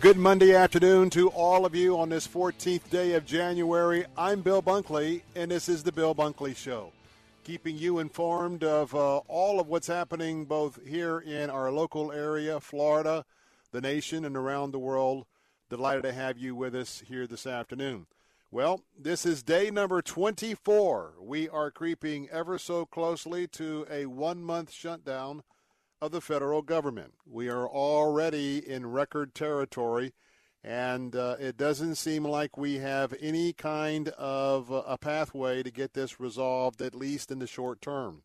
Good Monday afternoon to all of you on this 14th day of January. I'm Bill Bunkley, and this is the Bill Bunkley Show, keeping you informed of uh, all of what's happening both here in our local area, Florida, the nation, and around the world. Delighted to have you with us here this afternoon. Well, this is day number 24. We are creeping ever so closely to a one month shutdown of the federal government. We are already in record territory, and uh, it doesn't seem like we have any kind of uh, a pathway to get this resolved, at least in the short term.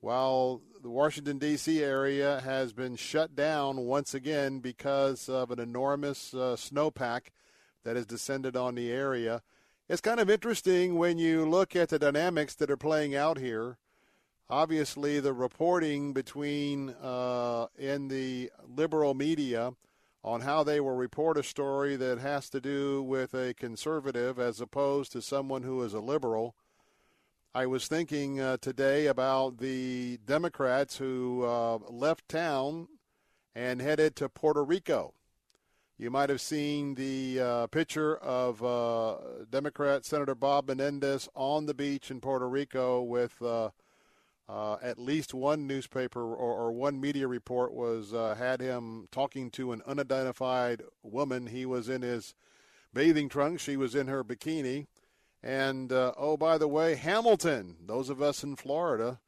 While the Washington, D.C. area has been shut down once again because of an enormous uh, snowpack that has descended on the area, it's kind of interesting when you look at the dynamics that are playing out here obviously the reporting between uh, in the liberal media on how they will report a story that has to do with a conservative as opposed to someone who is a liberal. I was thinking uh, today about the Democrats who uh, left town and headed to Puerto Rico. You might have seen the uh, picture of uh, Democrat Senator Bob Menendez on the beach in Puerto Rico with uh, at least one newspaper or, or one media report was uh, had him talking to an unidentified woman. He was in his bathing trunks. She was in her bikini. And uh, oh, by the way, Hamilton. Those of us in Florida,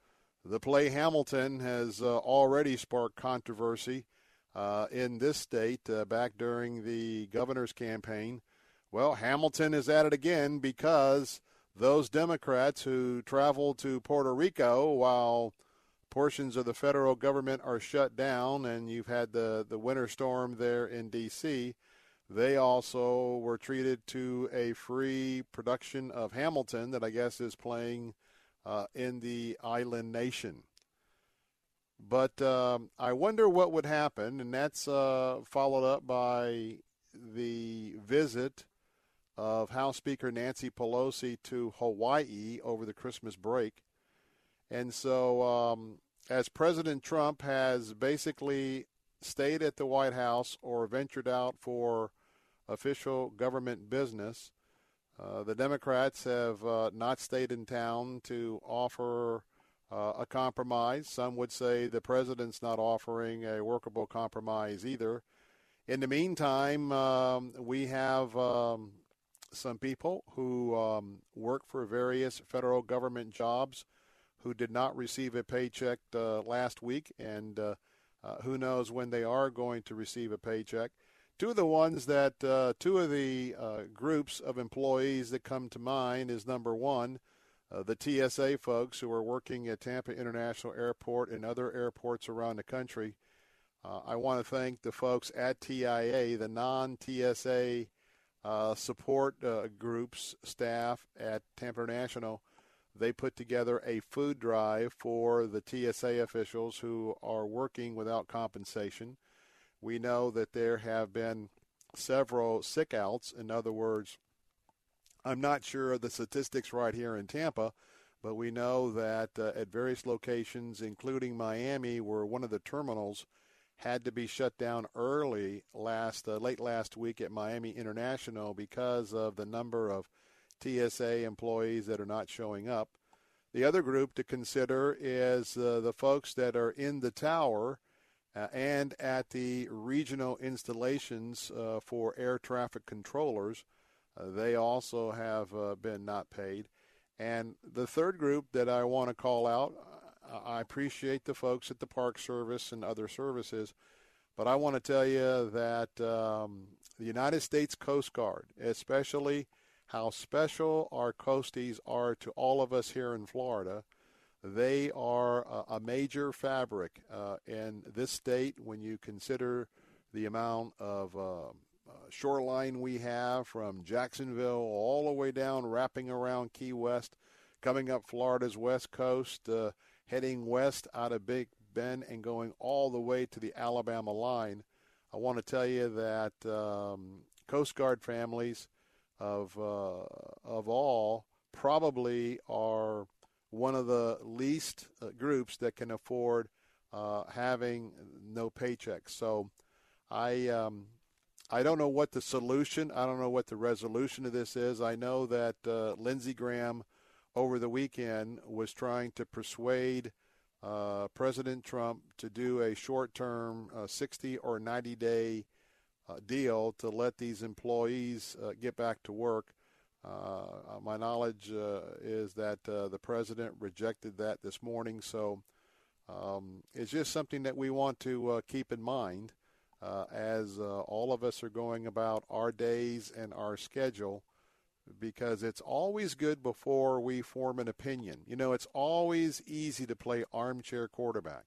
the play Hamilton has uh, already sparked controversy uh, in this state uh, back during the governor's campaign. Well, Hamilton is at it again because those Democrats who travel to Puerto Rico while portions of the federal government are shut down and you've had the, the winter storm there in D.C., they also were treated to a free production of Hamilton that I guess is playing uh, in the island nation. But um, I wonder what would happen, and that's uh, followed up by the visit of House Speaker Nancy Pelosi to Hawaii over the Christmas break. And so, um, as President Trump has basically stayed at the White House or ventured out for official government business, uh, the Democrats have uh, not stayed in town to offer uh, a compromise. Some would say the president's not offering a workable compromise either. In the meantime, um, we have um, some people who um, work for various federal government jobs who did not receive a paycheck uh, last week, and uh, uh, who knows when they are going to receive a paycheck. Two of the ones that, uh, two of the uh, groups of employees that come to mind is number one, uh, the TSA folks who are working at Tampa International Airport and other airports around the country. I want to thank the folks at TIA, the non TSA uh, support uh, groups, staff at Tampa International. they put together a food drive for the TSA officials who are working without compensation. We know that there have been several sick outs. In other words, I'm not sure of the statistics right here in Tampa, but we know that uh, at various locations, including Miami, where one of the terminals had to be shut down early last uh, late last week at Miami International because of the number of TSA employees that are not showing up. The other group to consider is uh, the folks that are in the tower uh, and at the regional installations uh, for air traffic controllers. Uh, they also have uh, been not paid. And the third group that I want to call out, I appreciate the folks at the Park Service and other services, but I want to tell you that um, the United States Coast Guard, especially how special our coasties are to all of us here in Florida, they are a, a major fabric uh, in this state when you consider the amount of uh, uh, shoreline we have from Jacksonville all the way down, wrapping around Key West, coming up Florida's west coast, uh, heading west out of Big Bend, and going all the way to the Alabama line. I want to tell you that um, Coast Guard families of uh, of all probably are one of the least uh, groups that can afford uh, having no paychecks. So I um, I don't know what the solution. I don't know what the resolution of this is. I know that uh, Lindsey Graham over the weekend was trying to persuade uh, President Trump to do a short-term, uh, 60 or 90-day uh, deal to let these employees get back to work. Uh, my knowledge uh, is that uh, the president rejected that this morning, so um, it's just something that we want to keep in mind as all of us are going about our days and our schedule because it's always good before we form an opinion. You know, it's always easy to play armchair quarterback.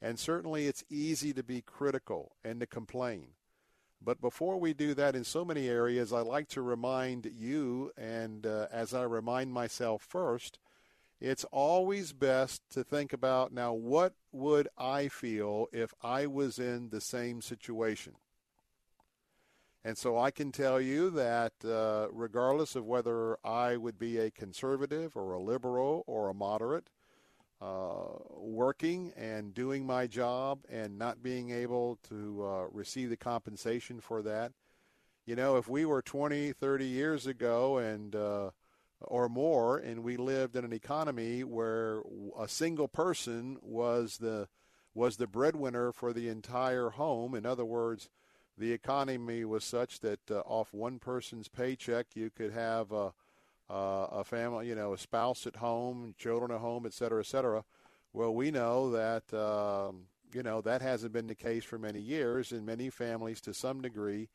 And certainly it's easy to be critical and to complain. But before we do that in so many areas, I like to remind you, and uh, as I remind myself first, it's always best to think about now what would I feel if I was in the same situation? And so I can tell you that uh, regardless of whether I would be a conservative or a liberal or a moderate, uh, working and doing my job and not being able to uh, receive the compensation for that. You know, if we were 20, 30 years ago and uh, or more, and we lived in an economy where a single person was the was the breadwinner for the entire home. In other words, the economy was such that uh, off one person's paycheck, you could have a a family, you know, a spouse at home, children at home, et cetera, et cetera. Well, we know that, um, you know, that hasn't been the case for many years, and many families, to some degree,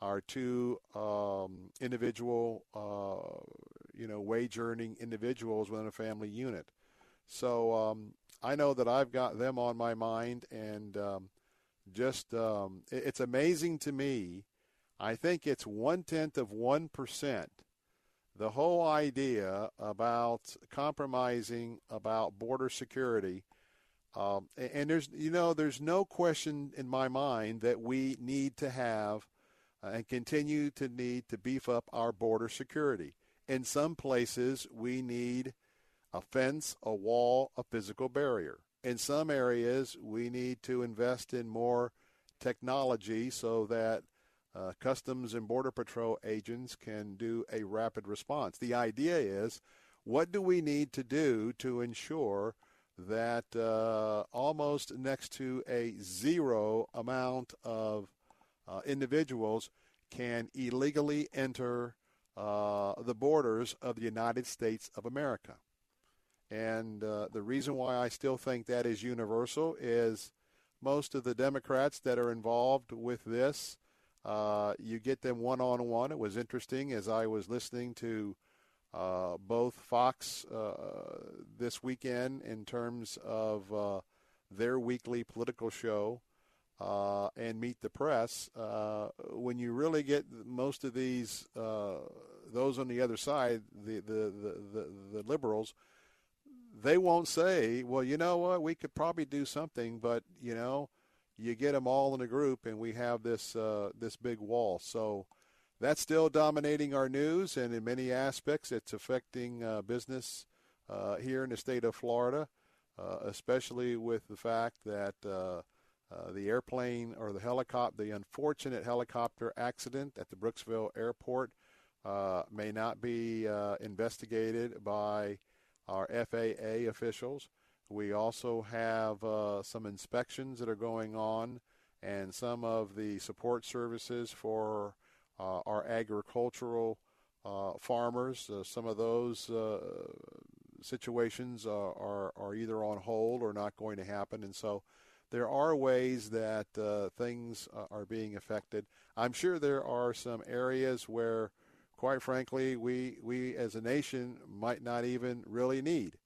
are two um, individual, uh, you know, wage earning individuals within a family unit. So um, I know that I've got them on my mind, and um, just um, it's amazing to me. I think it's one tenth of one percent the whole idea about compromising about border security. Um, and there's, you know, there's no question in my mind that we need to have uh, and continue to need to beef up our border security. In some places, we need a fence, a wall, a physical barrier. In some areas, we need to invest in more technology so that uh, Customs and Border Patrol agents can do a rapid response. The idea is what do we need to do to ensure that uh, almost next to a zero amount of uh, individuals can illegally enter uh, the borders of the United States of America? And uh, the reason why I still think that is universal is most of the Democrats that are involved with this uh, you get them one on one. It was interesting as I was listening to uh, both Fox uh, this weekend in terms of uh, their weekly political show uh, and Meet the Press. When you really get most of these, those on the other side, the, the, the, the, the liberals, they won't say, well, you know what, we could probably do something, but, you know, you get them all in a group and we have this, uh, this big wall. So that's still dominating our news, and in many aspects, it's affecting uh, business uh, here in the state of Florida, uh, especially with the fact that uh, uh, the airplane or the helicopter, the unfortunate helicopter accident at the Brooksville airport may not be investigated by our FAA officials. We also have uh, some inspections that are going on and some of the support services for uh, our agricultural uh, farmers. some of those situations are, are either on hold or not going to happen. And so there are ways that uh, things are being affected. I'm sure there are some areas where, quite frankly, we we as a nation might not even really need.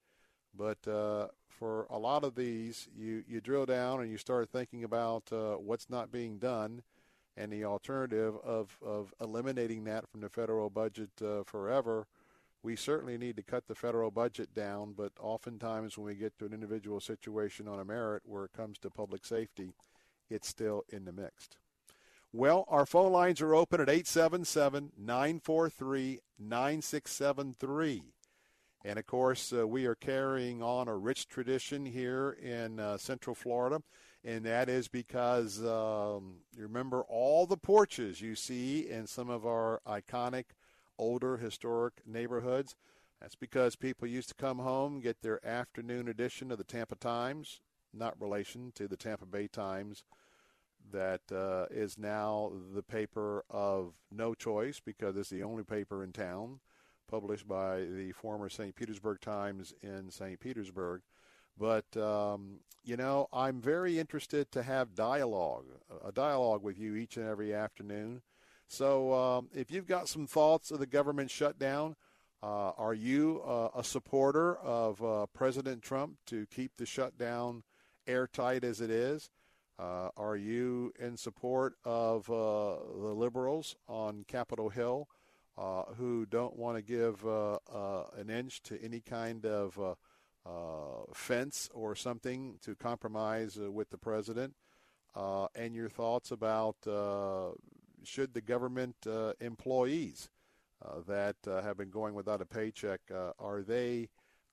But uh, for a lot of these, you you drill down and you start thinking about uh, what's not being done, and the alternative of of eliminating that from the federal budget uh, forever we certainly need to cut the federal budget down, but oftentimes when we get to an individual situation on a merit where it comes to public safety, it's still in the mix. Well, our phone lines are open at 877 943 9673. And of course, uh, we are carrying on a rich tradition here in uh, Central Florida, and that is because um, you remember all the porches you see in some of our iconic older historic neighborhoods. That's because people used to come home, get their afternoon edition of the Tampa Times, not relation to the Tampa Bay Times, that uh, is now the paper of no choice because it's the only paper in town, published by the former St. Petersburg Times in St. Petersburg. But, um, you know, I'm very interested to have dialogue, a dialogue with you each and every afternoon. So um, if you've got some thoughts of the government shutdown, uh, are you uh, a supporter of uh, President Trump to keep the shutdown airtight as it is? Uh, are you in support of uh, the liberals on Capitol Hill uh, who don't want to give an inch to any kind of fence or something to compromise with the president? and your thoughts about should the government uh, employees uh, that uh, have been going without a paycheck are they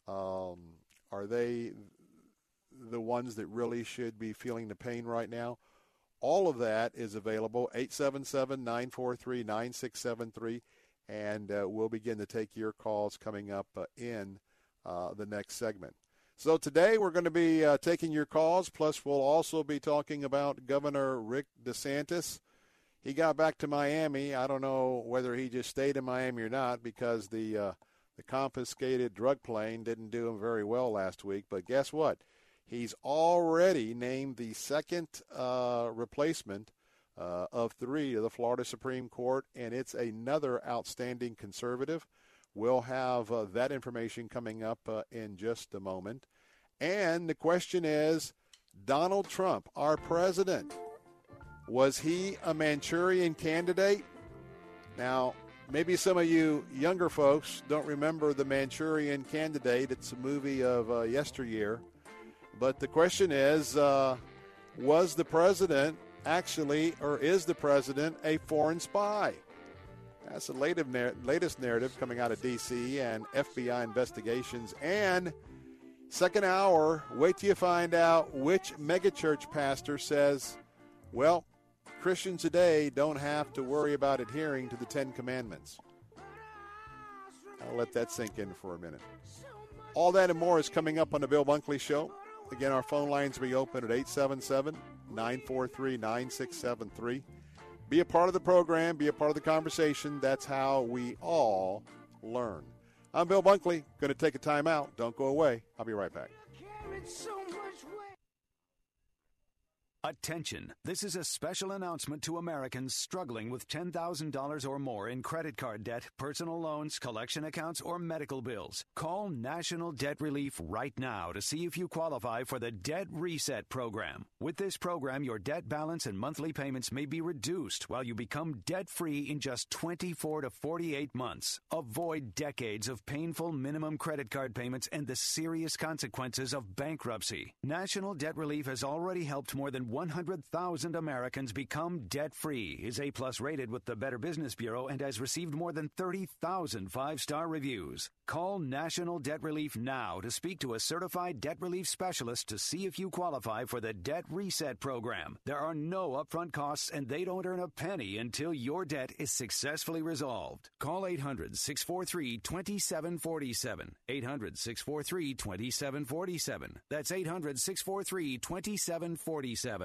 um, are they the ones that really should be feeling the pain right now? All of that is available 877-943-9673 and uh, we'll begin to take your calls coming up uh, in uh, the next segment. So today we're going to be taking your calls, plus we'll also be talking about Governor Rick DeSantis he got back to Miami. I don't know whether he just stayed in Miami or not because the uh, the confiscated drug plane didn't do him very well last week. But guess what? He's already named the second uh, replacement uh, of three to the Florida Supreme Court, and it's another outstanding conservative. We'll have uh, that information coming up uh, in just a moment. And the question is Donald Trump, our president, was he a Manchurian candidate? Now, maybe some of you younger folks don't remember the Manchurian Candidate. It's a movie of uh, yesteryear. But the question is uh, was the president actually, or is the president a foreign spy? That's the latest narrative coming out of D.C. and FBI investigations. And second hour, wait till you find out which megachurch pastor says, well, Christians today don't have to worry about adhering to the Ten Commandments. I'll let that sink in for a minute. All that and more is coming up on the Bill Bunkley Show. Again, our phone lines will be open at 877 943 9673. Be a part of the program, be a part of the conversation. That's how we all learn. I'm Bill Bunkley. Going to take a time out. Don't go away. I'll be right back. Attention! This is a special announcement to Americans struggling with $10,000 or more in credit card debt, personal loans, collection accounts, or medical bills. Call National Debt Relief right now to see if you qualify for the Debt Reset Program. With this program, your debt balance and monthly payments may be reduced while you become debt free in just 24 to 48 months. Avoid decades of painful minimum credit card payments and the serious consequences of bankruptcy. National Debt Relief has already helped more than 100,000 Americans become debt free, is A plus rated with the Better Business Bureau, and has received more than 30,000 five star reviews. Call National Debt Relief now to speak to a certified debt relief specialist to see if you qualify for the Debt Reset Program. There are no upfront costs, and they don't earn a penny until your debt is successfully resolved. Call 800 643 2747. 800 643 2747. That's 800 643 2747.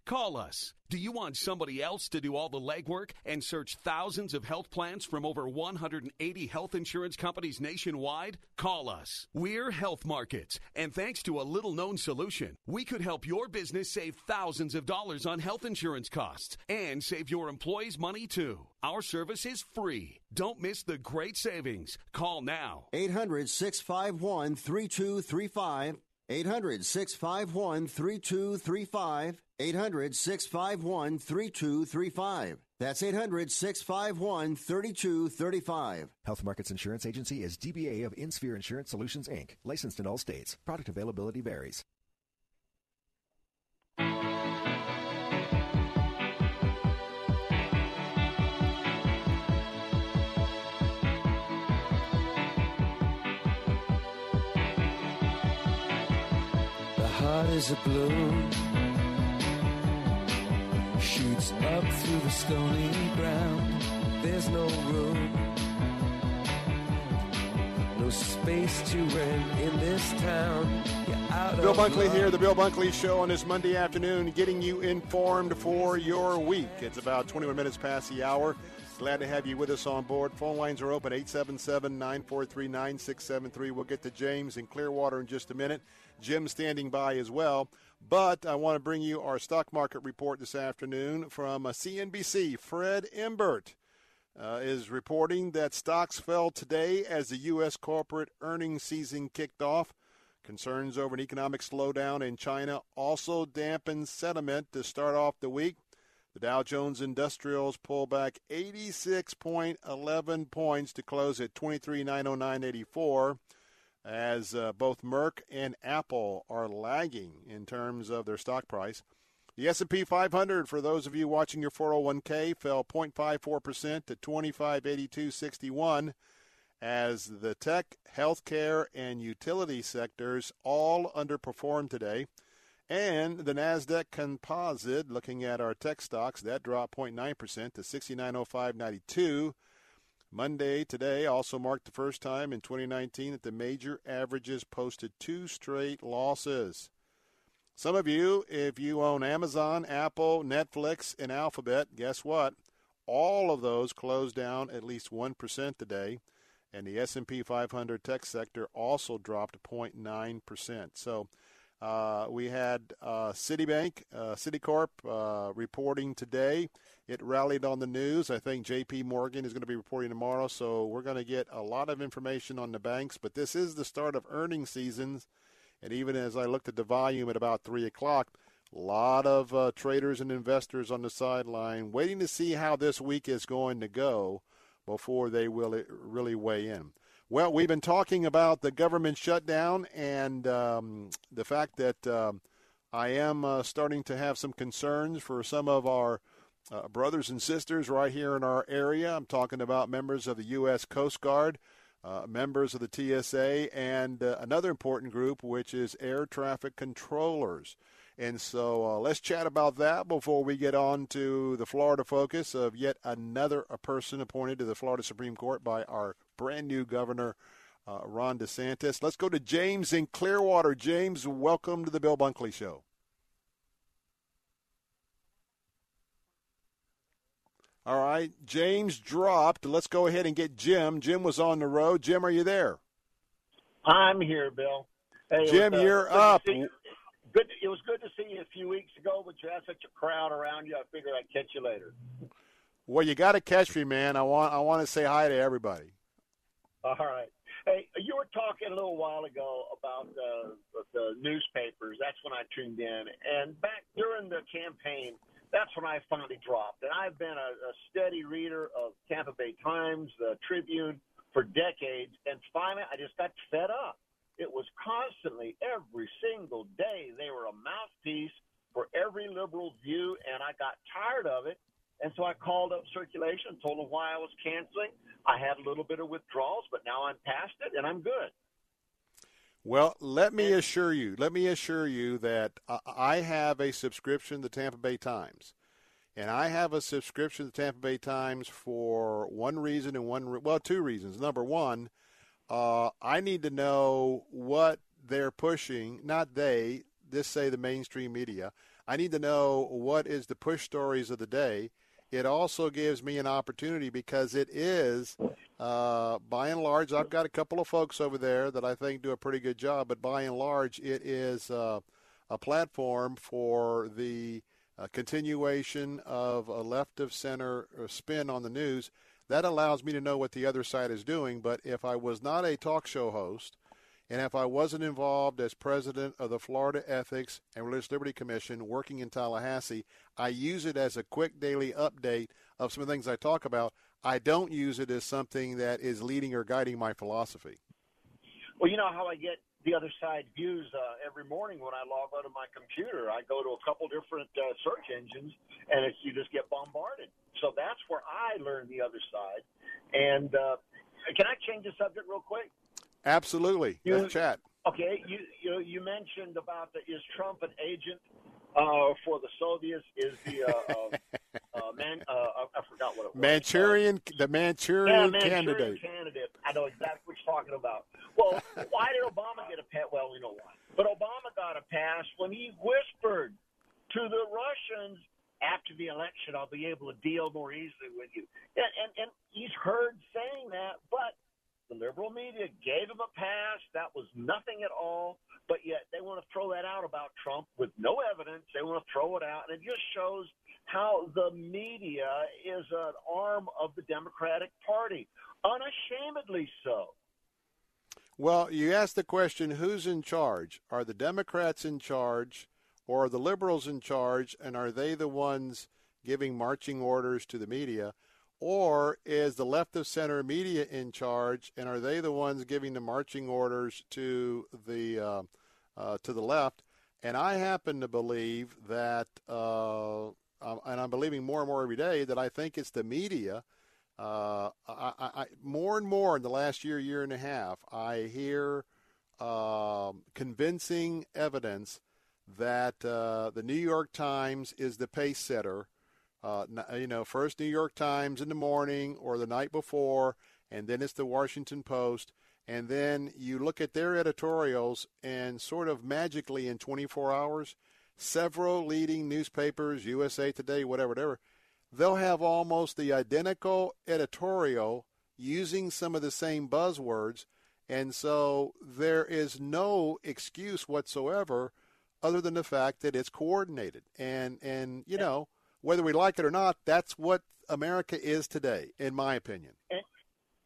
Call us. Do you want somebody else to do all the legwork and search thousands of health plans from over 180 health insurance companies nationwide? Call us. We're Health Markets, and thanks to a little known solution, we could help your business save thousands of dollars on health insurance costs and save your employees money too. Our service is free. Don't miss the great savings. Call now. 800 651 3235. 800 651 3235. 800 651 3235. That's 800 651 3235. Health Markets Insurance Agency is DBA of InSphere Insurance Solutions, Inc., licensed in all states. Product availability varies. The heart is a balloon up through the stony ground. There's no room, no space to rent in this town. Bill Bunkley luck. here, the Bill Bunkley Show on this Monday afternoon, getting you informed for your week. It's about 21 minutes past the hour. Glad to have you with us on board. Phone lines are open 877 943 9673. We'll get to James in Clearwater in just a minute. Jim standing by as well. But I want to bring you our stock market report this afternoon from uh, CNBC. Fred Imbert uh, is reporting that stocks fell today as the U.S. corporate earnings season kicked off. Concerns over an economic slowdown in China also dampened sentiment to start off the week. The Dow Jones Industrials pulled back 86.11 points to close at 23,909.84 as uh, both Merck and Apple are lagging in terms of their stock price. The S&P 500 for those of you watching your 401k fell 0.54% to 2582.61 as the tech, healthcare and utility sectors all underperformed today. And the Nasdaq Composite, looking at our tech stocks, that dropped 0.9% to 6905.92. Monday today also marked the first time in 2019 that the major averages posted two straight losses. Some of you, if you own Amazon, Apple, Netflix, and Alphabet, guess what? All of those closed down at least 1% today, and the S&P 500 tech sector also dropped 0.9%. So uh, we had uh, Citibank, uh, Citicorp uh, reporting today. It rallied on the news. I think J.P. Morgan is going to be reporting tomorrow, so we're going to get a lot of information on the banks. But this is the start of earnings seasons, and even as I looked at the volume at about three o'clock, a lot of uh, traders and investors on the sideline waiting to see how this week is going to go before they will really weigh in. Well, we've been talking about the government shutdown and um, the fact that um, I am uh, starting to have some concerns for some of our uh, brothers and sisters right here in our area. I'm talking about members of the U.S. Coast Guard, uh, members of the TSA, and uh, another important group, which is air traffic controllers. And so uh, let's chat about that before we get on to the Florida focus of yet another a person appointed to the Florida Supreme Court by our brand new governor, uh, Ron DeSantis. Let's go to James in Clearwater. James, welcome to the Bill Bunkley Show. All right, James dropped. Let's go ahead and get Jim. Jim was on the road. Jim, are you there? I'm here, Bill. Hey, Jim, was, uh, you're up. you. Good. It was good to see you a few weeks ago, but you had such a crowd around you. I figured I'd catch you later. Well, you got to catch me, man. I want I want to say hi to everybody. All right. Hey, you were talking a little while ago about uh, the newspapers. That's when I tuned in, and back during the campaign, that's when I finally dropped. And I've been a, a steady reader of Tampa Bay Times, the Tribune, for decades, and finally I just got fed up. It was constantly, every single day, they were a mouthpiece for every liberal view, and I got tired of it. And so I called up circulation, told them why I was canceling. I had a little bit of withdrawals, but now I'm past it and I'm good. Well, let me assure you, let me assure you that I have a subscription to the Tampa Bay Times. And I have a subscription to the Tampa Bay Times for one reason and one, well, two reasons. Number one, uh, I need to know what they're pushing, not they, this say the mainstream media. I need to know what is the push stories of the day. It also gives me an opportunity because it is, uh, by and large, I've got a couple of folks over there that I think do a pretty good job, but by and large, it is uh, a platform for the uh, continuation of a left of center uh, spin on the news. That allows me to know what the other side is doing. But if I was not a talk show host, and if I wasn't involved as president of the Florida Ethics and Religious Liberty Commission working in Tallahassee, I use it as a quick daily update of some of the things I talk about. I don't use it as something that is leading or guiding my philosophy. Well, you know how I get the other side views uh, every morning when I log onto my computer. I go to a couple different uh, search engines, and it's, you just get bombarded. So that's where I learn the other side. And uh, can I change the subject real quick? Absolutely. You, Let's chat. Okay, you, you you mentioned about the, is Trump an agent uh, for the Soviets? Is the uh, uh, uh, man? Uh, I forgot what it was. Manchurian, the Manchurian, yeah, Manchurian candidate. candidate. I know exactly what you're talking about. Well, why did Obama get a pass? Well, we know why. But Obama got a pass when he whispered to the Russians after the election, I'll be able to deal more easily with you. And, and, and he's heard saying that, but the liberal media gave him a pass. That was nothing at all. But yet they want to throw that out about Trump with no evidence. They want to throw it out. And it just shows how the media is an arm of the Democratic Party, unashamedly so. Well, you asked the question who's in charge? Are the Democrats in charge or are the liberals in charge? And are they the ones giving marching orders to the media? Or is the left of center media in charge, and are they the ones giving the marching orders to the uh, uh, to the left? And I happen to believe that, uh, and I'm believing more and more every day that I think it's the media. Uh, I, I, more and more in the last year, year and a half, I hear um, convincing evidence that uh, the New York Times is the pace setter uh, you know, first New York Times in the morning or the night before, and then it's the Washington Post. And then you look at their editorials, and sort of magically in 24 hours, several leading newspapers, USA Today, whatever, whatever, they'll have almost the identical editorial using some of the same buzzwords. And so there is no excuse whatsoever other than the fact that it's coordinated. And, and you know, whether we like it or not, that's what America is today, in my opinion. And,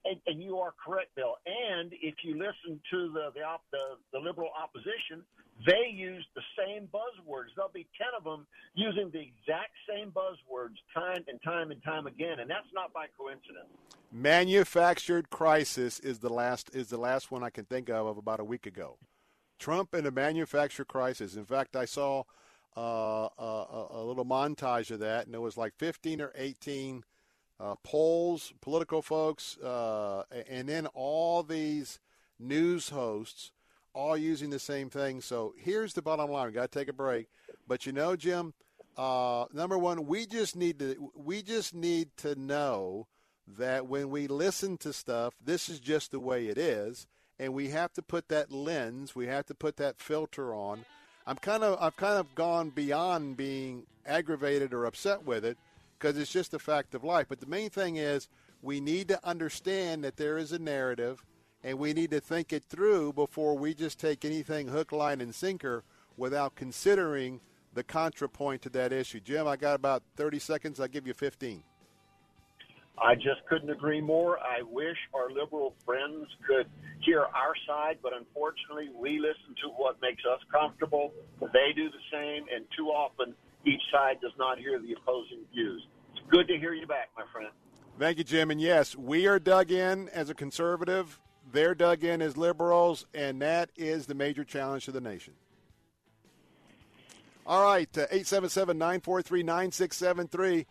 and, and you are correct, Bill. And if you listen to the the, op, the the liberal opposition, they use the same buzzwords. There'll be ten of them using the exact same buzzwords time and time and time again, and that's not by coincidence. Manufactured crisis is the last is the last one I can think of of about a week ago. Trump and a manufactured crisis. In fact, I saw uh, a, a, little montage of that, and it was like 15 or 18 uh, polls, political folks, uh, and then all these news hosts all using the same thing. So here's the bottom line: we got to take a break. But you know, Jim, uh, number one, we just need to we just need to know that when we listen to stuff, this is just the way it is, and we have to put that lens, we have to put that filter on. I'm kind of I've kind of gone beyond being aggravated or upset with it because it's just a fact of life. But the main thing is we need to understand that there is a narrative and we need to think it through before we just take anything hook, line, and sinker without considering the contrapoint to that issue. Jim, I got about 30 seconds. I'll give you 15. I just couldn't agree more. I wish our liberal friends could hear our side, but unfortunately, we listen to what makes us comfortable. They do the same, and too often, each side does not hear the opposing views. It's good to hear you back, my friend. Thank you, Jim. And yes, we are dug in as a conservative they're dug in as liberals, and that is the major challenge to the nation. All right, uh, 877 943 9673.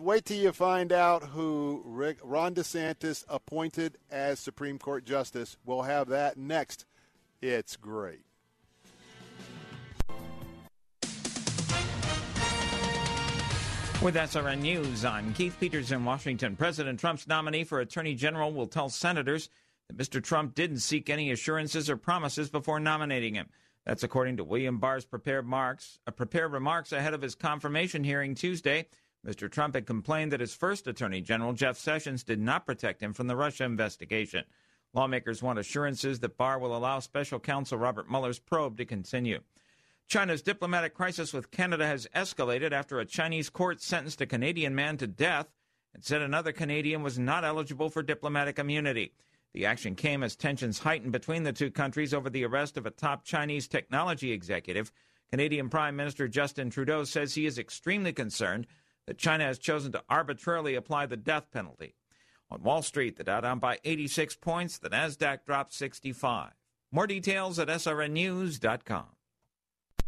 Wait till you find out who Rick, Ron DeSantis appointed as Supreme Court Justice. We'll have that next. It's great. With SRN News, I'm Keith Peters in Washington. President Trump's nominee for Attorney General will tell senators that Mr. Trump didn't seek any assurances or promises before nominating him. That's according to William Barr's prepared remarks, uh, prepared remarks ahead of his confirmation hearing Tuesday. Mr. Trump had complained that his first Attorney General, Jeff Sessions, did not protect him from the Russia investigation. Lawmakers want assurances that Barr will allow special counsel Robert Mueller's probe to continue. China's diplomatic crisis with Canada has escalated after a Chinese court sentenced a Canadian man to death and said another Canadian was not eligible for diplomatic immunity. The action came as tensions heightened between the two countries over the arrest of a top Chinese technology executive. Canadian Prime Minister Justin Trudeau says he is extremely concerned that China has chosen to arbitrarily apply the death penalty. On Wall Street, the Dow down by 86 points, the Nasdaq dropped 65. More details at srnnews.com.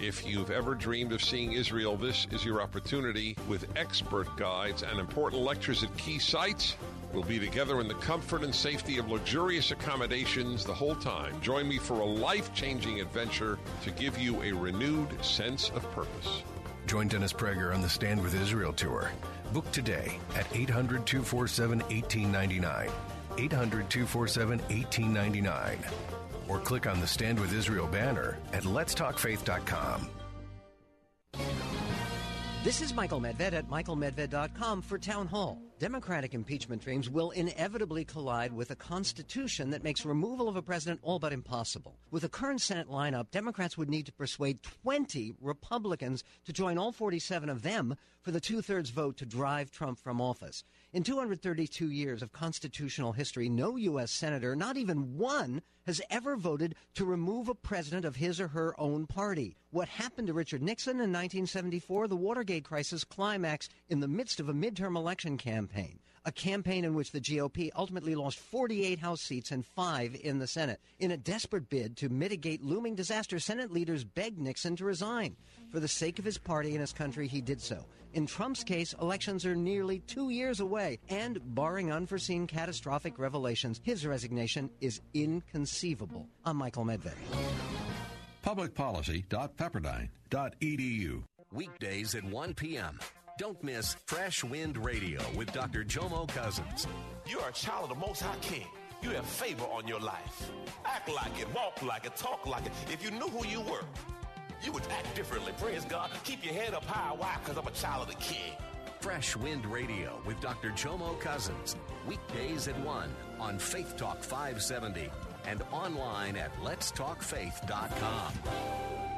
if you've ever dreamed of seeing Israel, this is your opportunity with expert guides and important lectures at key sites. We'll be together in the comfort and safety of luxurious accommodations the whole time. Join me for a life changing adventure to give you a renewed sense of purpose. Join Dennis Prager on the Stand with Israel tour. Book today at 800 247 1899. 800 247 1899 or click on the Stand with Israel banner at letstalkfaith.com. This is Michael Medved at michaelmedved.com for Town Hall. Democratic impeachment dreams will inevitably collide with a constitution that makes removal of a president all but impossible. With the current Senate lineup, Democrats would need to persuade 20 Republicans to join all 47 of them for the two thirds vote to drive Trump from office. In 232 years of constitutional history, no U.S. senator, not even one, has ever voted to remove a president of his or her own party. What happened to Richard Nixon in 1974, the Watergate crisis climaxed in the midst of a midterm election campaign a campaign in which the GOP ultimately lost 48 House seats and five in the Senate. In a desperate bid to mitigate looming disaster, Senate leaders begged Nixon to resign. For the sake of his party and his country, he did so. In Trump's case, elections are nearly two years away, and barring unforeseen catastrophic revelations, his resignation is inconceivable. I'm Michael Medved. Publicpolicy.pepperdine.edu. Weekdays at 1 p.m. Don't miss Fresh Wind Radio with Dr. Jomo Cousins. You are a child of the Most High King. You have favor on your life. Act like it, walk like it, talk like it. If you knew who you were, you would act differently. Praise God. Keep your head up high. Why? Because I'm a child of the King. Fresh Wind Radio with Dr. Jomo Cousins. Weekdays at 1 on Faith Talk 570 and online at letstalkfaith.com.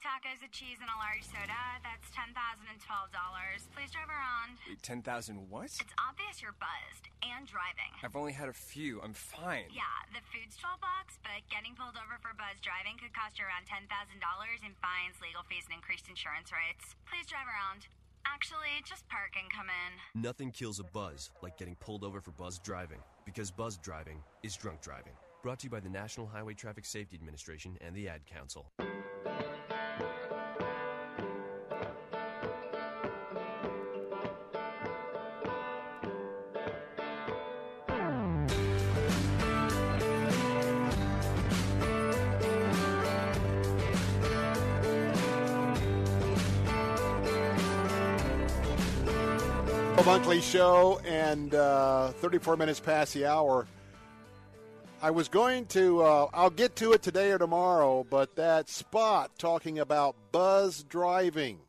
tacos of cheese and a large soda. That's ten thousand and twelve dollars. Please drive around. Wait, ten thousand what? It's obvious you're buzzed and driving. I've only had a few. I'm fine. Yeah, the food's twelve bucks, but getting pulled over for buzz driving could cost you around ten thousand dollars in fines, legal fees, and increased insurance rates. Please drive around. Actually, just park and come in. Nothing kills a buzz like getting pulled over for buzz driving, because buzz driving is drunk driving. Brought to you by the National Highway Traffic Safety Administration and the Ad Council. Bunkley Show, and uh, 34 minutes past the hour. I was going to, uh, I'll get to it today or tomorrow, but that spot talking about buzz driving.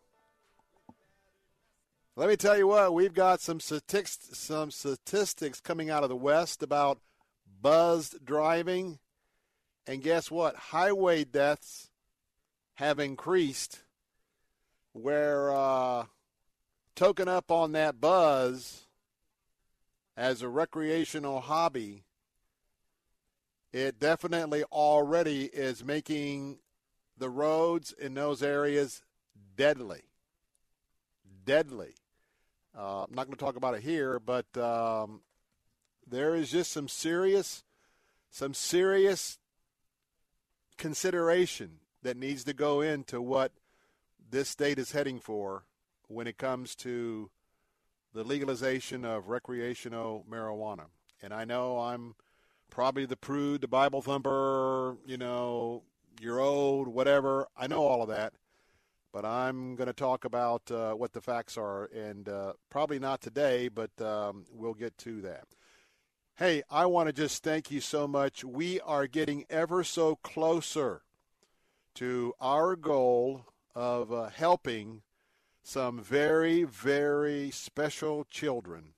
Let me tell you what, we've got some statistics, some statistics coming out of the West about buzz driving. And guess what? Highway deaths have increased where uh, token up on that buzz as a recreational hobby, it definitely already is making the roads in those areas deadly. Deadly. Uh, I'm not going to talk about it here, but um, there is just some serious, some serious consideration that needs to go into what this state is heading for when it comes to the legalization of recreational marijuana. And I know I'm probably the prude, the Bible thumper, you know, you're old, whatever. I know all of that. But I'm going to talk about uh, what the facts are, and uh, probably not today, but um, we'll get to that. Hey, I want to just thank you so much. We are getting ever so closer to our goal of uh, helping some very, very special children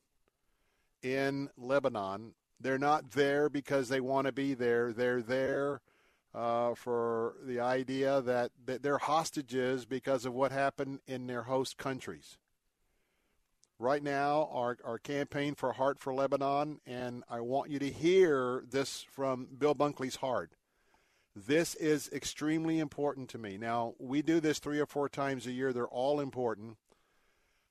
in Lebanon. They're not there because they want to be there. They're there uh, for the idea that, that they're hostages because of what happened in their host countries. Right now, our, our campaign for Heart for Lebanon, and I want you to hear this from Bill Bunkley's heart. This is extremely important to me. Now, we do this three or four times a year. They're all important.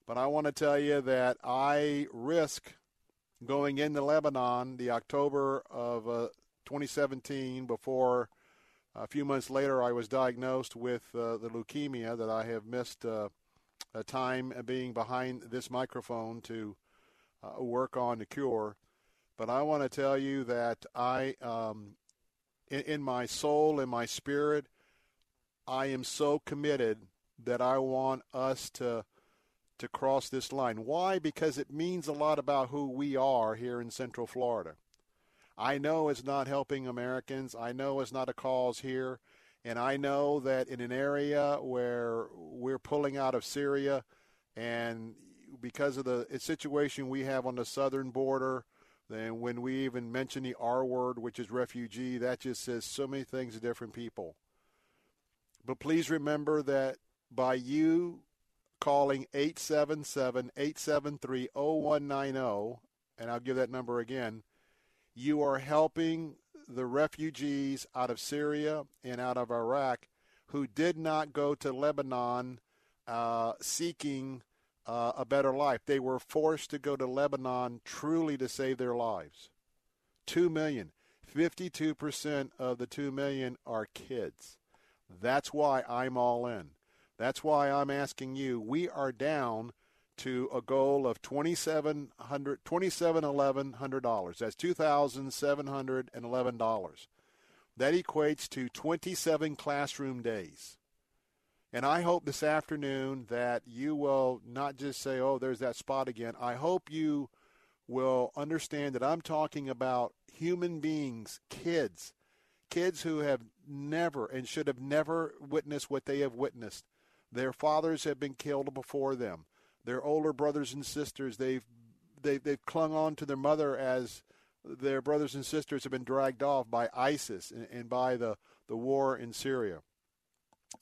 But I want to tell you that I risk going into Lebanon the October of uh, 2017 before a few months later I was diagnosed with uh, the leukemia that I have missed uh, a time being behind this microphone to uh, work on the cure. But I want to tell you that I um, in, in my soul, in my spirit, I am so committed that I want us to to cross this line. Why? Because it means a lot about who we are here in Central Florida. I know it's not helping Americans. I know it's not a cause here. And I know that in an area where we're pulling out of Syria and because of the situation we have on the southern border, then when we even mention the R word, which is refugee, that just says so many things to different people. But please remember that by you calling 877-873-0190, and I'll give that number again, you are helping the refugees out of Syria and out of Iraq who did not go to Lebanon uh, seeking uh, a better life. They were forced to go to Lebanon truly to save their lives. Two million. 52% of the 2 million are kids. That's why I'm all in. That's why I'm asking you. We are down to a goal of $2,700, $2,711. That's $2,711. That equates to 27 classroom days. And I hope this afternoon that you will not just say, oh, there's that spot again. I hope you will understand that I'm talking about human beings, kids, kids who have never and should have never witnessed what they have witnessed. Their fathers have been killed before them. Their older brothers and sisters, they've, they, they've clung on to their mother as their brothers and sisters have been dragged off by ISIS and, and by the, the war in Syria.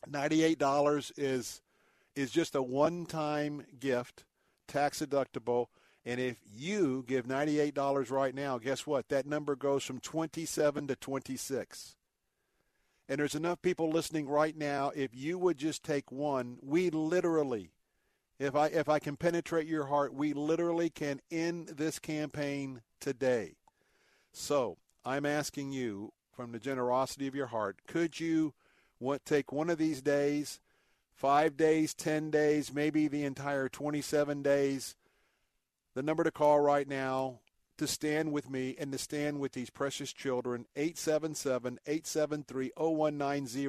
$98 is is just a one-time gift, tax deductible, and if you give $98 right now, guess what? That number goes from 27 to 26. And there's enough people listening right now if you would just take one, we literally if I if I can penetrate your heart, we literally can end this campaign today. So I'm asking you, from the generosity of your heart, could you what take one of these days, five days, ten days, maybe the entire 27 days? The number to call right now to stand with me and to stand with these precious children 877 873 0190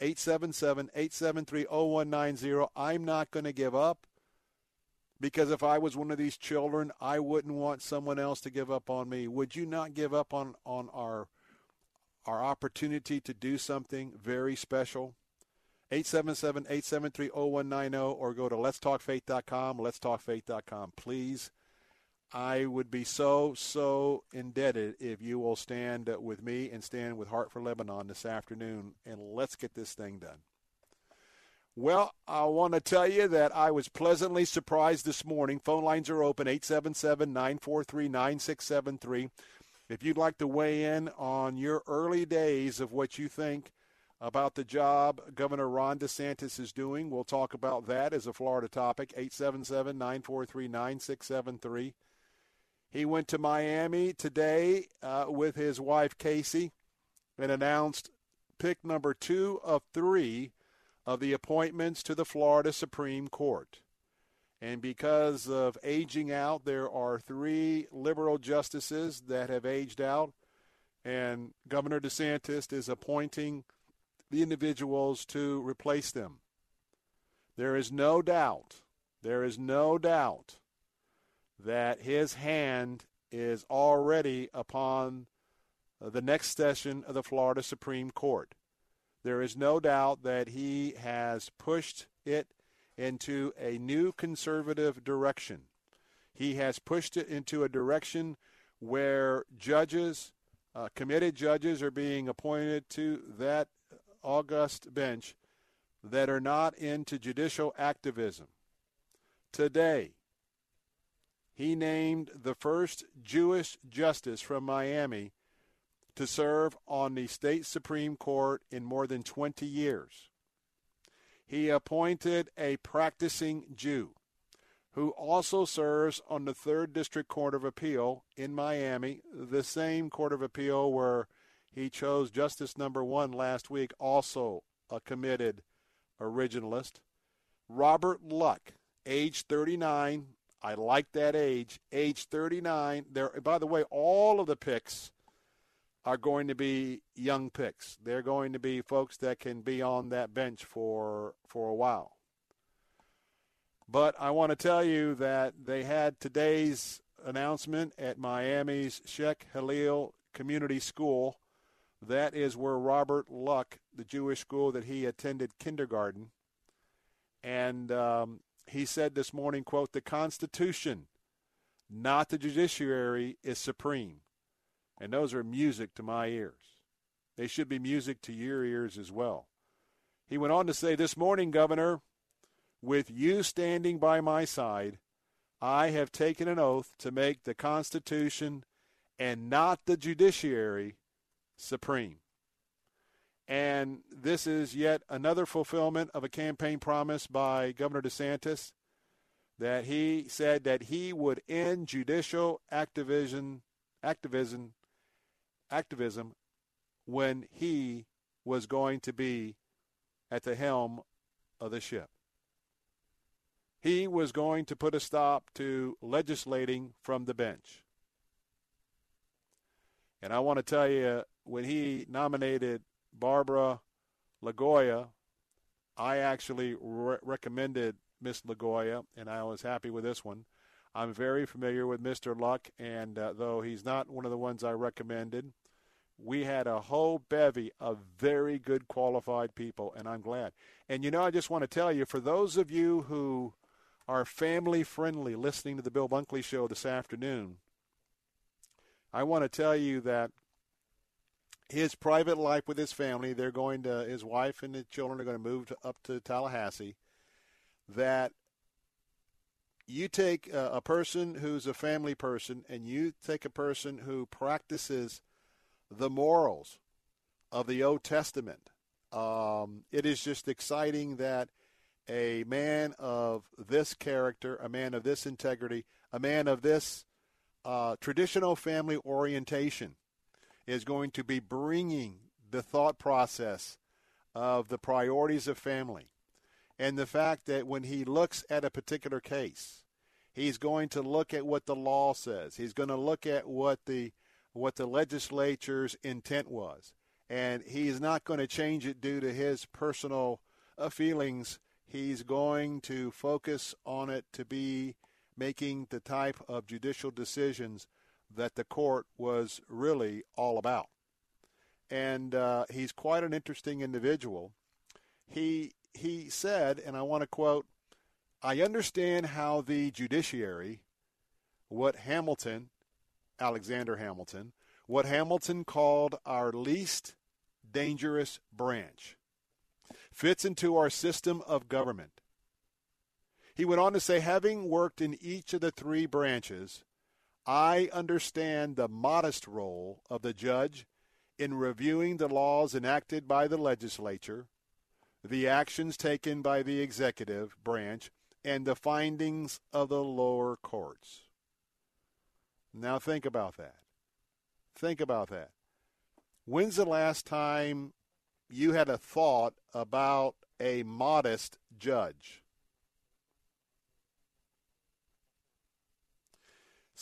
877 873 0190 I'm not going to give up because if I was one of these children I wouldn't want someone else to give up on me. Would you not give up on on our our opportunity to do something very special? 877-873-0190 or go to letstalkfaith.com letstalkfaith.com please I would be so, so indebted if you will stand with me and stand with Heart for Lebanon this afternoon, and let's get this thing done. Well, I want to tell you that I was pleasantly surprised this morning. Phone lines are open 877 943 9673. If you'd like to weigh in on your early days of what you think about the job Governor Ron DeSantis is doing, we'll talk about that as a Florida topic. 877 943 9673. He went to Miami today uh, with his wife Casey and announced pick number two of three of the appointments to the Florida Supreme Court. And because of aging out, there are three liberal justices that have aged out, and Governor DeSantis is appointing the individuals to replace them. There is no doubt, there is no doubt that his hand is already upon the next session of the Florida Supreme Court. There is no doubt that he has pushed it into a new conservative direction. He has pushed it into a direction where judges, uh, committed judges, are being appointed to that august bench that are not into judicial activism. Today, he named the first Jewish justice from Miami to serve on the state Supreme Court in more than 20 years. He appointed a practicing Jew who also serves on the 3rd District Court of Appeal in Miami, the same Court of Appeal where he chose Justice number one last week, also a committed originalist. Robert Luck, age 39, I like that age. Age 39. There. By the way, all of the picks are going to be young picks. They're going to be folks that can be on that bench for for a while. But I want to tell you that they had today's announcement at Miami's Scheck Hillel Community School. That is where Robert Luck, the Jewish school that he attended kindergarten, and um, he said this morning, quote, the Constitution, not the judiciary, is supreme. And those are music to my ears. They should be music to your ears as well. He went on to say, This morning, Governor, with you standing by my side, I have taken an oath to make the Constitution and not the judiciary supreme. And this is yet another fulfillment of a campaign promise by Governor DeSantis that he said that he would end judicial activism, activism, activism when he was going to be at the helm of the ship. He was going to put a stop to legislating from the bench. And I want to tell you, when he nominated Barbara Lagoa, I actually re- recommended Miss Lagoa, and I was happy with this one. I'm very familiar with Mr. Luck, and uh, though he's not one of the ones I recommended, we had a whole bevy of very good qualified people, and I'm glad. And you know, I just want to tell you, for those of you who are family friendly listening to the Bill Bunkley Show this afternoon, I want to tell you that his private life with his family. They're going to his wife and the children are going to move to, up to Tallahassee. That you take a, a person who's a family person, and you take a person who practices the morals of the Old Testament. Um, it is just exciting that a man of this character, a man of this integrity, a man of this uh, traditional family orientation is going to be bringing the thought process of the priorities of family and the fact that when he looks at a particular case, he's going to look at what the law says. He's going to look at what the what the legislature's intent was, and he's not going to change it due to his personal uh, feelings. He's going to focus on it to be making the type of judicial decisions that the court was really all about. And uh, he's quite an interesting individual. He he said, and I want to quote, I understand how the judiciary, what Hamilton, Alexander Hamilton, what Hamilton called our least dangerous branch, fits into our system of government. He went on to say, having worked in each of the three branches, I understand the modest role of the judge in reviewing the laws enacted by the legislature the actions taken by the executive branch, and the findings of the lower courts. Now think about that. Think about that. When's the last time you had a thought about a modest judge?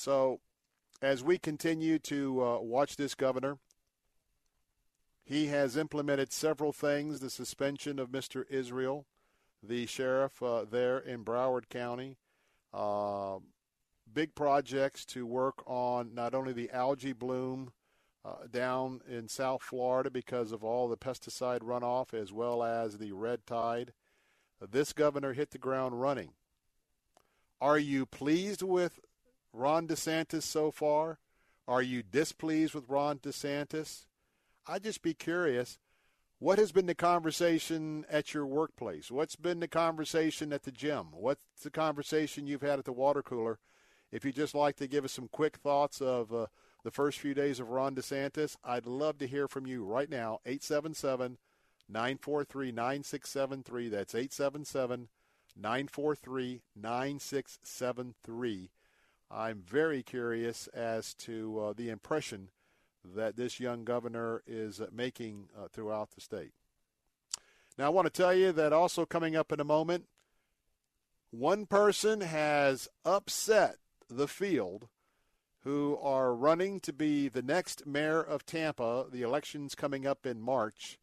So, as we continue to uh, watch this governor, he has implemented several things the suspension of Mr. Israel, the sheriff uh, there in Broward County, uh, big projects to work on not only the algae bloom uh, down in South Florida because of all the pesticide runoff as well as the red tide. This governor hit the ground running. Are you pleased with Ron DeSantis so far? Are you displeased with Ron DeSantis? I'd just be curious. What has been the conversation at your workplace? What's been the conversation at the gym? What's the conversation you've had at the water cooler? If you'd just like to give us some quick thoughts of uh, the first few days of Ron DeSantis, I'd love to hear from you right now. 877 943 9673. That's 877 943 9673. I'm very curious as to uh, the impression that this young governor is making uh, throughout the state. Now, I want to tell you that also coming up in a moment, one person has upset the field who are running to be the next mayor of Tampa. The election's coming up in March.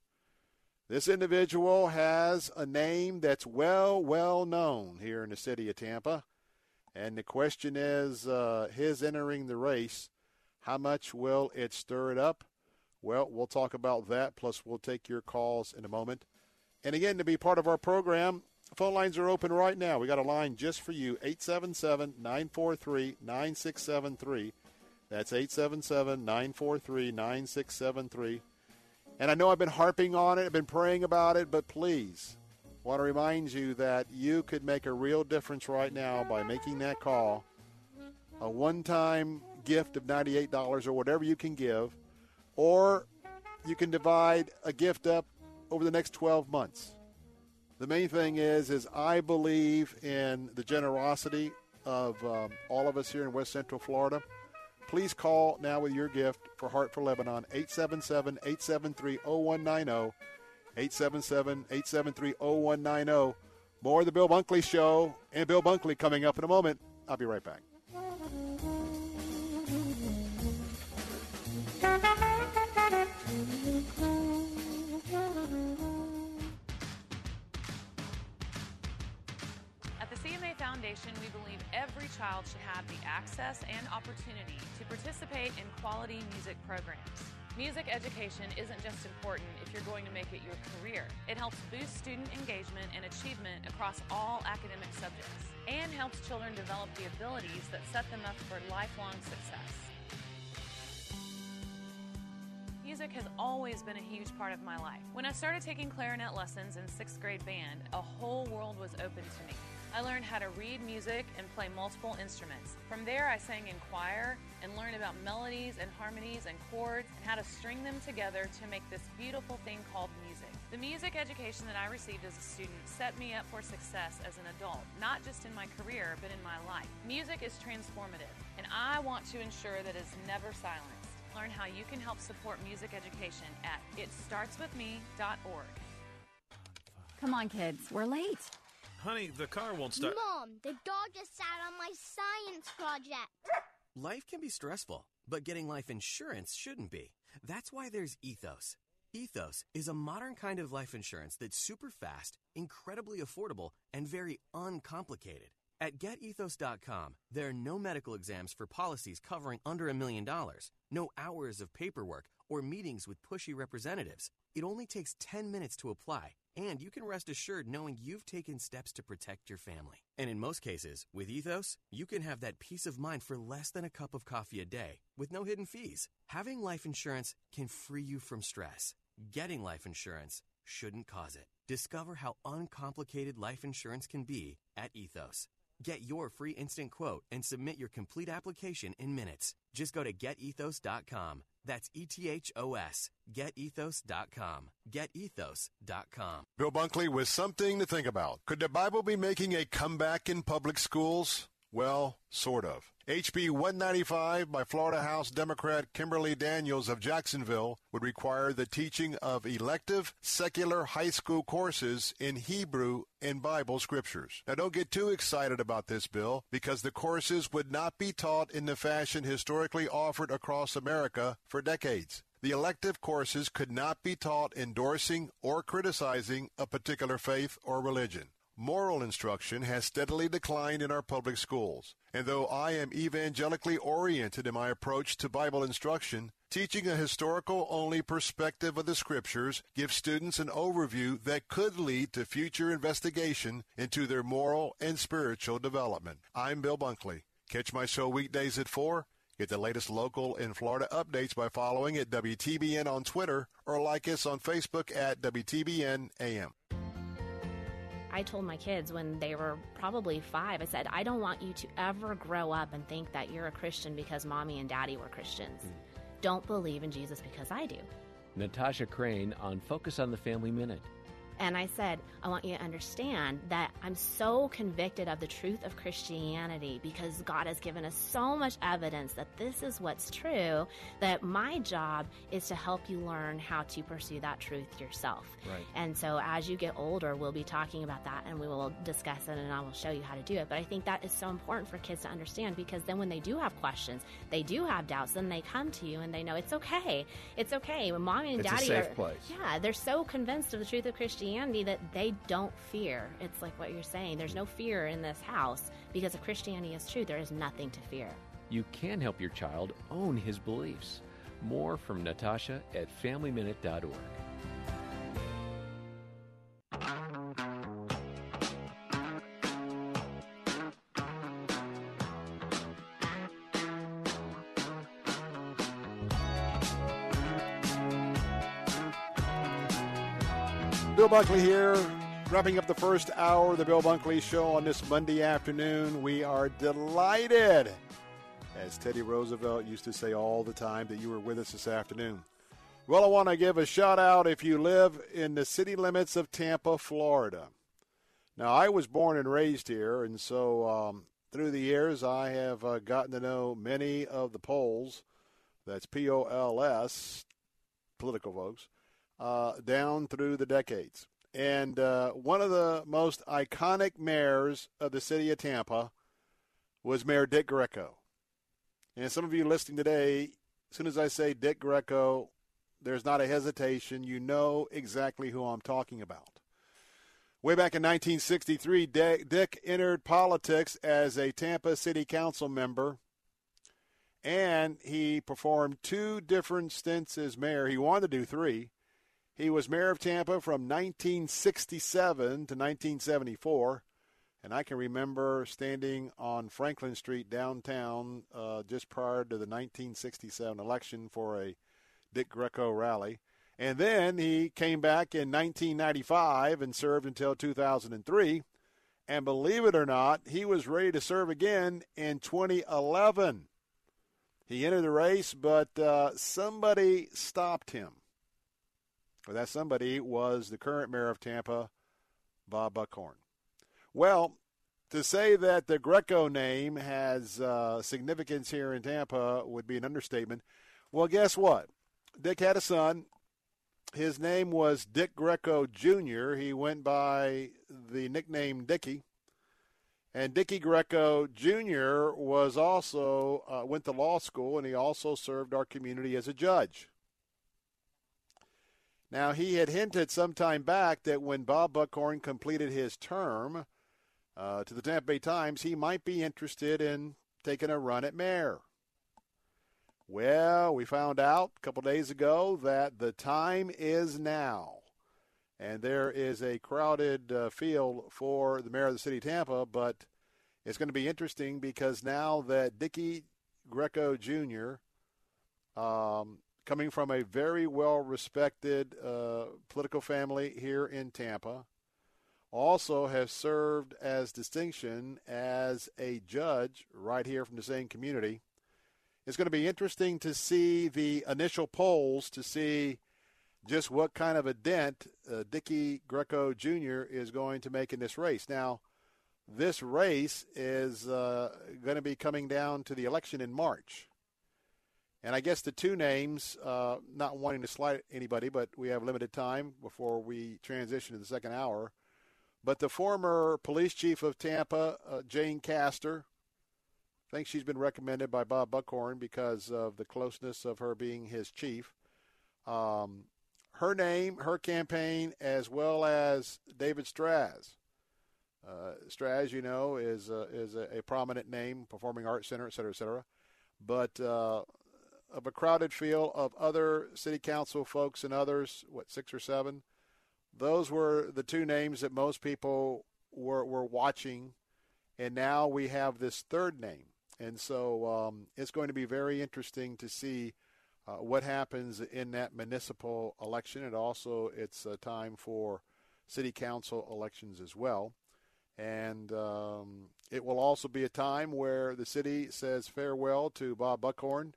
This individual has a name that's well, well known here in the city of Tampa. And the question is uh, his entering the race how much will it stir it up? Well, we'll talk about that, plus we'll take your calls in a moment. And again, to be part of our program, phone lines are open right now. We got a line just for you 877 943 9673. That's 877 943 9673. And I know I've been harping on it, I've been praying about it, but please, want to remind you that you could make a real difference right now by making that call. A one time gift of $98 or whatever you can give, or you can divide a gift up over the next 12 months. The main thing is, is I believe in the generosity of um, all of us here in West Central Florida. Please call now with your gift for Heart for Lebanon, 877-873-0190, 877-873-0190. More of the Bill Bunkley Show and Bill Bunkley coming up in a moment. I'll be right back. At the CMA Foundation, we believe every child should have the access and opportunity to participate in quality music programs. Music education isn't just important if you're going to make it your career. It helps boost student engagement and achievement across all academic subjects and helps children develop the abilities that set them up for lifelong success. Music has always been a huge part of my life. When I started taking clarinet lessons in sixth grade band, a whole world was open to me. I learned how to read music and play multiple instruments. From there, I sang in choir and learned about melodies and harmonies and chords and how to string them together to make this beautiful thing called music. The music education that I received as a student set me up for success as an adult, not just in my career, but in my life. Music is transformative, and I want to ensure that it's never silenced. Learn how you can help support music education at itstartswithme.org. Come on, kids, we're late. Honey, the car won't start. Mom, the dog just sat on my science project. Life can be stressful, but getting life insurance shouldn't be. That's why there's Ethos. Ethos is a modern kind of life insurance that's super fast, incredibly affordable, and very uncomplicated. At getethos.com, there are no medical exams for policies covering under a million dollars, no hours of paperwork, or meetings with pushy representatives. It only takes 10 minutes to apply, and you can rest assured knowing you've taken steps to protect your family. And in most cases, with Ethos, you can have that peace of mind for less than a cup of coffee a day with no hidden fees. Having life insurance can free you from stress. Getting life insurance shouldn't cause it. Discover how uncomplicated life insurance can be at Ethos. Get your free instant quote and submit your complete application in minutes. Just go to getethos.com. That's E T H O S. Getethos.com. Getethos.com. Bill Bunkley with something to think about. Could the Bible be making a comeback in public schools? Well, sort of. HB 195 by Florida House Democrat Kimberly Daniels of Jacksonville would require the teaching of elective secular high school courses in Hebrew and Bible scriptures. Now, don't get too excited about this bill because the courses would not be taught in the fashion historically offered across America for decades. The elective courses could not be taught endorsing or criticizing a particular faith or religion. Moral instruction has steadily declined in our public schools. And though I am evangelically oriented in my approach to Bible instruction, teaching a historical only perspective of the scriptures gives students an overview that could lead to future investigation into their moral and spiritual development. I'm Bill Bunkley. Catch my show weekdays at 4. Get the latest local and Florida updates by following at WTBN on Twitter or like us on Facebook at WTBN AM. I told my kids when they were probably five, I said, I don't want you to ever grow up and think that you're a Christian because mommy and daddy were Christians. Mm. Don't believe in Jesus because I do. Natasha Crane on Focus on the Family Minute. And I said, I want you to understand that I'm so convicted of the truth of Christianity because God has given us so much evidence that this is what's true, that my job is to help you learn how to pursue that truth yourself. Right. And so as you get older, we'll be talking about that and we will discuss it and I will show you how to do it. But I think that is so important for kids to understand because then when they do have questions, they do have doubts, then they come to you and they know it's okay. It's okay. When mommy and It's a daddy safe are place. yeah, they're so convinced of the truth of Christianity that they don't fear. It's like what you're saying. There's no fear in this house because if Christianity is true, there is nothing to fear. You can help your child own his beliefs. More from Natasha at FamilyMinute.org. Bill Bunkley here, wrapping up the first hour of the Bill Bunkley Show on this Monday afternoon. We are delighted, as Teddy Roosevelt used to say all the time, that you were with us this afternoon. Well, I want to give a shout out if you live in the city limits of Tampa, Florida. Now, I was born and raised here, and so um, through the years, I have uh, gotten to know many of the polls. That's P O L S, political folks uh, down through the decades. And uh, one of the most iconic mayors of the city of Tampa was Mayor Dick Greco. And some of you listening today, as soon as I say Dick Greco, there's not a hesitation. You know exactly who I'm talking about. Way back in 1963, Dick entered politics as a Tampa City Council member, and he performed two different stints as mayor. He wanted to do three. He was mayor of Tampa from 1967 to 1974. And I can remember standing on Franklin Street downtown uh, just prior to the 1967 election for a Dick Greco rally. And then he came back in 1995 and served until 2003. And believe it or not, he was ready to serve again in 2011. He entered the race, but uh, somebody stopped him. That somebody was the current mayor of Tampa, Bob Buckhorn. Well, to say that the Greco name has uh, significance here in Tampa would be an understatement. Well, guess what? Dick had a son. His name was Dick Greco Jr. He went by the nickname Dickie. And Dickie Greco Jr. was also uh, went to law school, and he also served our community as a judge. Now he had hinted some time back that when Bob Buckhorn completed his term uh, to the Tampa Bay Times, he might be interested in taking a run at mayor. Well, we found out a couple days ago that the time is now. And there is a crowded uh, field for the mayor of the city of Tampa, but it's going to be interesting because now that Dickie Greco Jr., um, coming from a very well respected uh, political family here in Tampa, also has served as distinction as a judge right here from the same community it's going to be interesting to see the initial polls to see just what kind of a dent uh, Dickie Greco Jr. is going to make in this race. Now, this race is uh, going to be coming down to the election in March. And I guess the two names, uh, not wanting to slight anybody, but we have limited time before we transition to the second hour. But the former police chief of Tampa, uh, Jane Castor, I think she's been recommended by Bob Buckhorn because of the closeness of her being his chief. Um, her name, her campaign, as well as David Straz. Uh, Straz, you know, is a, is a, prominent name, performing arts center, et cetera, et cetera. But uh, of a crowded field of other city council folks and others, what six or seven, those were the two names that most people were were watching, and now we have this third name and so um, it's going to be very interesting to see uh, what happens in that municipal election. And also, it's a time for city council elections as well. And um, it will also be a time where the city says farewell to Bob Buckhorn.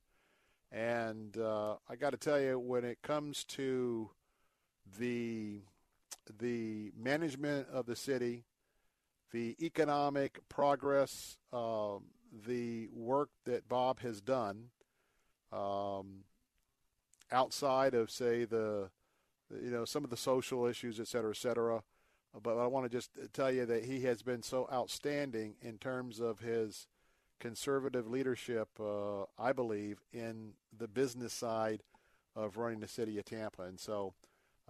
And uh, I got to tell you, when it comes to the the management of the city, the economic progress, um, the work that Bob has done um, outside of, say, the you know some of the social issues, et cetera, et cetera. But I want to just tell you that he has been so outstanding in terms of his conservative leadership, uh, I believe, in the business side of running the city of Tampa. And so,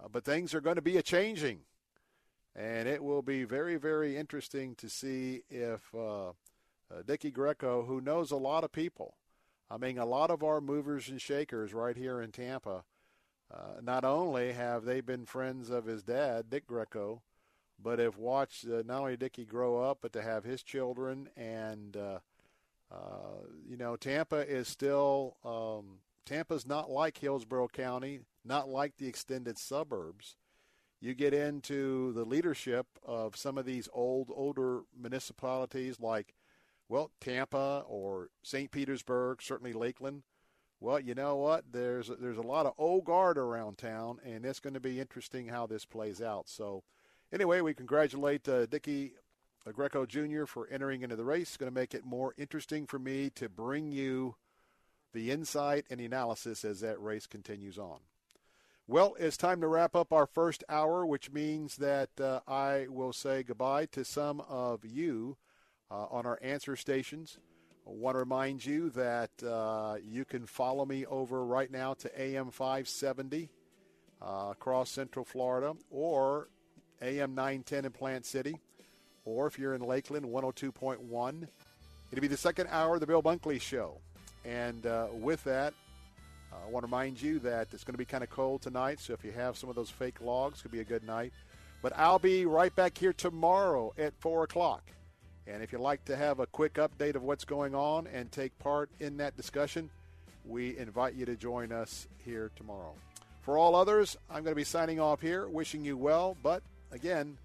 uh, but things are going to be a changing. And it will be very, very interesting to see if uh, uh, Dickie Greco, who knows a lot of people. I mean, a lot of our movers and shakers right here in Tampa. Uh, not only have they been friends of his dad, Dick Greco, but have watched uh, not only Dickie grow up, but to have his children. And, uh, you know, Tampa is still, um, Tampa's not like Hillsborough County, not like the extended suburbs. You get into the leadership of some of these old, older municipalities like well, Tampa or St. Petersburg, certainly Lakeland. Well, you know what? There's there's a lot of old guard around town, and it's going to be interesting how this plays out. So, anyway, we congratulate uh, Dickie Greco Jr. for entering into the race. Going to make it more interesting for me to bring you the insight and the analysis as that race continues on. Well, it's time to wrap up our first hour, which means that uh, I will say goodbye to some of you uh, on our answer stations. I want to remind you that uh, you can follow me over right now to AM 570 uh, across Central Florida or AM 910 in Plant City, or if you're in Lakeland, 102.1. It'll be the second hour of the Bill Bunkley Show. And uh, with that, I want to remind you that it's going to be kind of cold tonight, so if you have some of those fake logs, it could be a good night. But I'll be right back here tomorrow at 4 o'clock. And if you'd like to have a quick update of what's going on and take part in that discussion, we invite you to join us here tomorrow. For all others, I'm going to be signing off here, wishing you well. But again,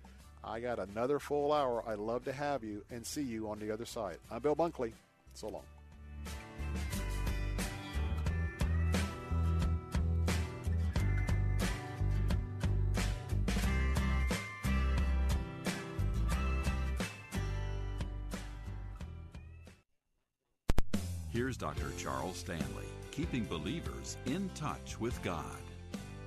I got another full hour. I'd love to have you and see you on the other side. I'm Bill Bunkley. So long. Here's Dr. Charles Stanley, keeping believers in touch with God.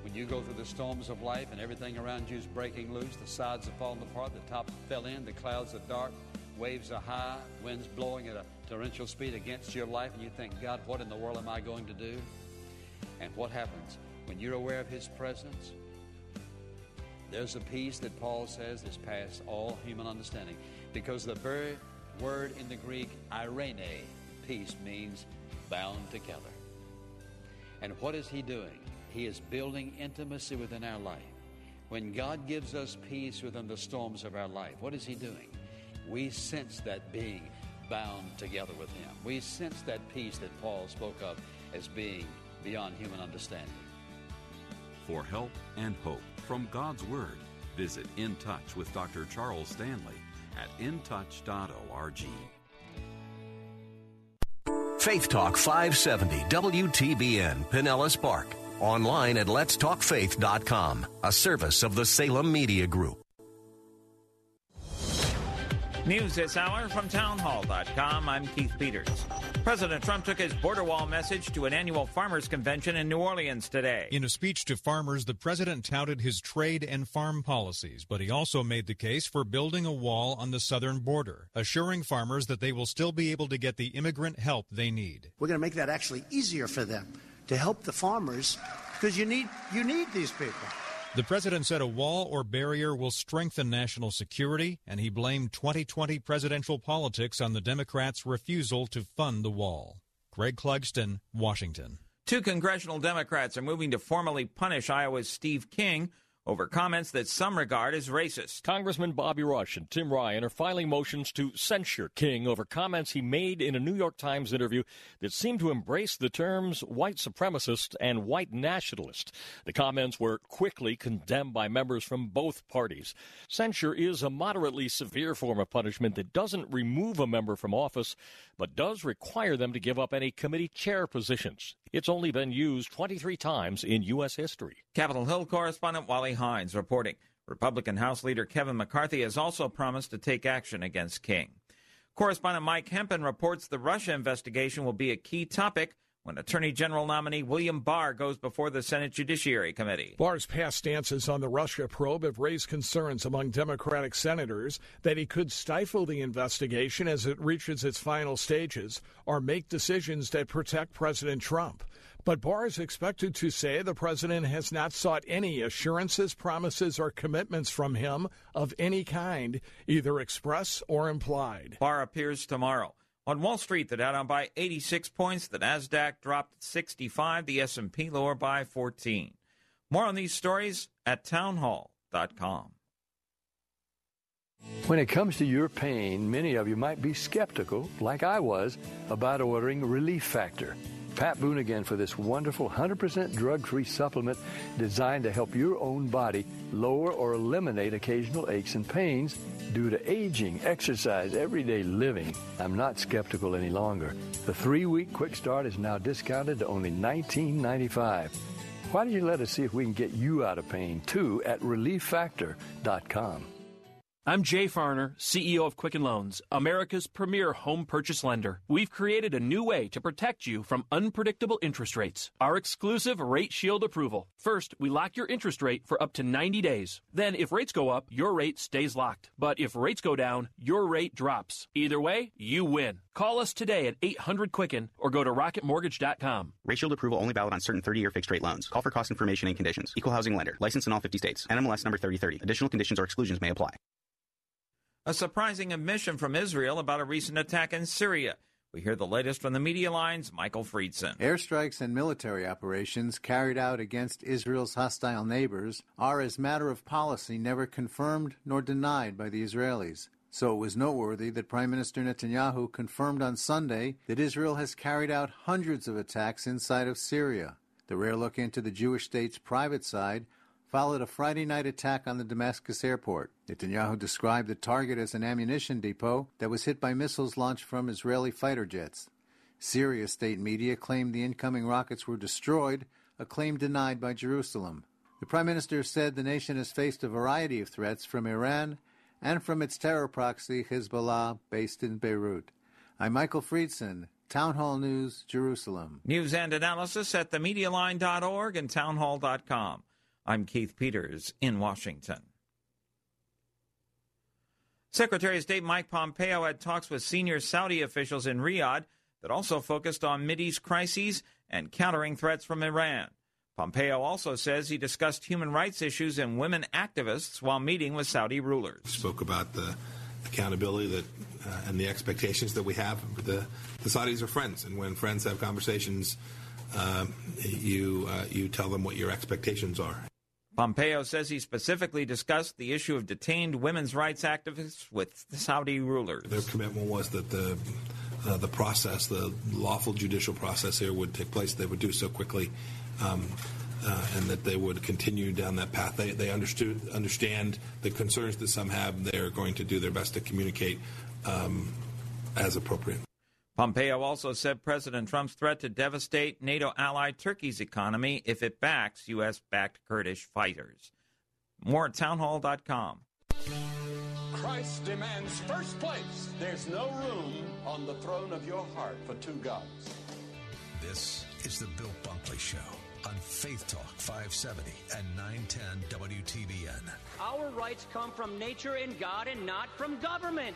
When you go through the storms of life and everything around you is breaking loose, the sides are falling apart, the top fell in, the clouds are dark, waves are high, winds blowing at a torrential speed against your life, and you think, God, what in the world am I going to do? And what happens? When you're aware of His presence, there's a peace that Paul says is past all human understanding. Because the very word in the Greek, irene, peace, means bound together. And what is He doing? He is building intimacy within our life. When God gives us peace within the storms of our life, what is He doing? We sense that being bound together with Him. We sense that peace that Paul spoke of as being beyond human understanding. For help and hope from God's Word, visit In Touch with Dr. Charles Stanley at intouch.org. Faith Talk 570 WTBN Pinellas Park. Online at letstalkfaith.com, a service of the Salem Media Group. News this hour from townhall.com. I'm Keith Peters. President Trump took his border wall message to an annual farmers convention in New Orleans today. In a speech to farmers, the president touted his trade and farm policies, but he also made the case for building a wall on the southern border, assuring farmers that they will still be able to get the immigrant help they need. We're going to make that actually easier for them to help the farmers because you need you need these people. The president said a wall or barrier will strengthen national security, and he blamed 2020 presidential politics on the Democrats' refusal to fund the wall. Greg Clugston, Washington. Two congressional Democrats are moving to formally punish Iowa's Steve King over comments that some regard as racist. Congressman Bobby Rush and Tim Ryan are filing motions to censure King over comments he made in a New York Times interview that seemed to embrace the terms white supremacist and white nationalist. The comments were quickly condemned by members from both parties. Censure is a moderately severe form of punishment that doesn't remove a member from office, but does require them to give up any committee chair positions. It's only been used 23 times in U.S. history. Capitol Hill correspondent Wally Hindes reporting. Republican House Leader Kevin McCarthy has also promised to take action against King. Correspondent Mike Hempen reports the Russia investigation will be a key topic when Attorney General nominee William Barr goes before the Senate Judiciary Committee. Barr's past stances on the Russia probe have raised concerns among Democratic senators that he could stifle the investigation as it reaches its final stages or make decisions that protect President Trump. But Barr is expected to say the president has not sought any assurances, promises, or commitments from him of any kind, either express or implied. Barr appears tomorrow. On Wall Street, the Dow down by 86 points, the Nasdaq dropped 65, the S&P lower by 14. More on these stories at townhall.com. When it comes to your pain, many of you might be skeptical, like I was, about ordering Relief Factor. Pat Boone again for this wonderful 100% drug free supplement designed to help your own body lower or eliminate occasional aches and pains due to aging, exercise, everyday living. I'm not skeptical any longer. The three week quick start is now discounted to only $19.95. Why don't you let us see if we can get you out of pain too at relieffactor.com? I'm Jay Farner, CEO of Quicken Loans, America's premier home purchase lender. We've created a new way to protect you from unpredictable interest rates. Our exclusive Rate Shield approval. First, we lock your interest rate for up to 90 days. Then, if rates go up, your rate stays locked. But if rates go down, your rate drops. Either way, you win. Call us today at 800 Quicken or go to rocketmortgage.com. Rate Shield approval only valid on certain 30 year fixed rate loans. Call for cost information and conditions. Equal housing lender. License in all 50 states. NMLS number 3030. Additional conditions or exclusions may apply. A surprising admission from Israel about a recent attack in Syria. We hear the latest from the media lines, Michael Friedson. Airstrikes and military operations carried out against Israel's hostile neighbors are, as matter of policy, never confirmed nor denied by the Israelis. So it was noteworthy that Prime Minister Netanyahu confirmed on Sunday that Israel has carried out hundreds of attacks inside of Syria. The rare look into the Jewish state's private side followed a Friday night attack on the Damascus airport. Netanyahu described the target as an ammunition depot that was hit by missiles launched from Israeli fighter jets. Syria state media claimed the incoming rockets were destroyed, a claim denied by Jerusalem. The prime minister said the nation has faced a variety of threats from Iran and from its terror proxy Hezbollah based in Beirut. I'm Michael Friedson, Town Hall News, Jerusalem. News and analysis at themedialine.org and townhall.com. I'm Keith Peters in Washington. Secretary of State Mike Pompeo had talks with senior Saudi officials in Riyadh that also focused on Mideast crises and countering threats from Iran. Pompeo also says he discussed human rights issues and women activists while meeting with Saudi rulers. Spoke about the accountability that uh, and the expectations that we have. The, the Saudis are friends, and when friends have conversations, uh, you uh, you tell them what your expectations are. Pompeo says he specifically discussed the issue of detained women's rights activists with the Saudi rulers. Their commitment was that the uh, the process, the lawful judicial process here, would take place. They would do so quickly, um, uh, and that they would continue down that path. They they understood understand the concerns that some have. They are going to do their best to communicate um, as appropriate. Pompeo also said President Trump's threat to devastate NATO ally Turkey's economy if it backs U.S. backed Kurdish fighters. More at townhall.com. Christ demands first place. There's no room on the throne of your heart for two gods. This is the Bill Bunkley Show on Faith Talk 570 and 910 WTBN. Our rights come from nature and God and not from government.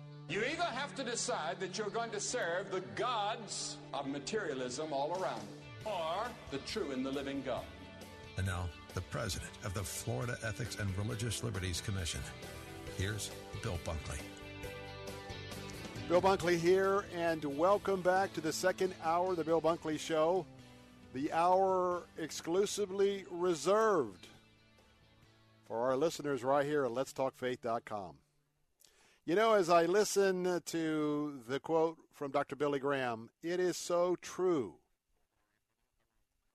You either have to decide that you're going to serve the gods of materialism all around, or the true and the living God. And now, the president of the Florida Ethics and Religious Liberties Commission. Here's Bill Bunkley. Bill Bunkley here, and welcome back to the second hour of the Bill Bunkley Show. The hour exclusively reserved for our listeners right here at letstalkfaith.com. You know, as I listen to the quote from Dr. Billy Graham, it is so true.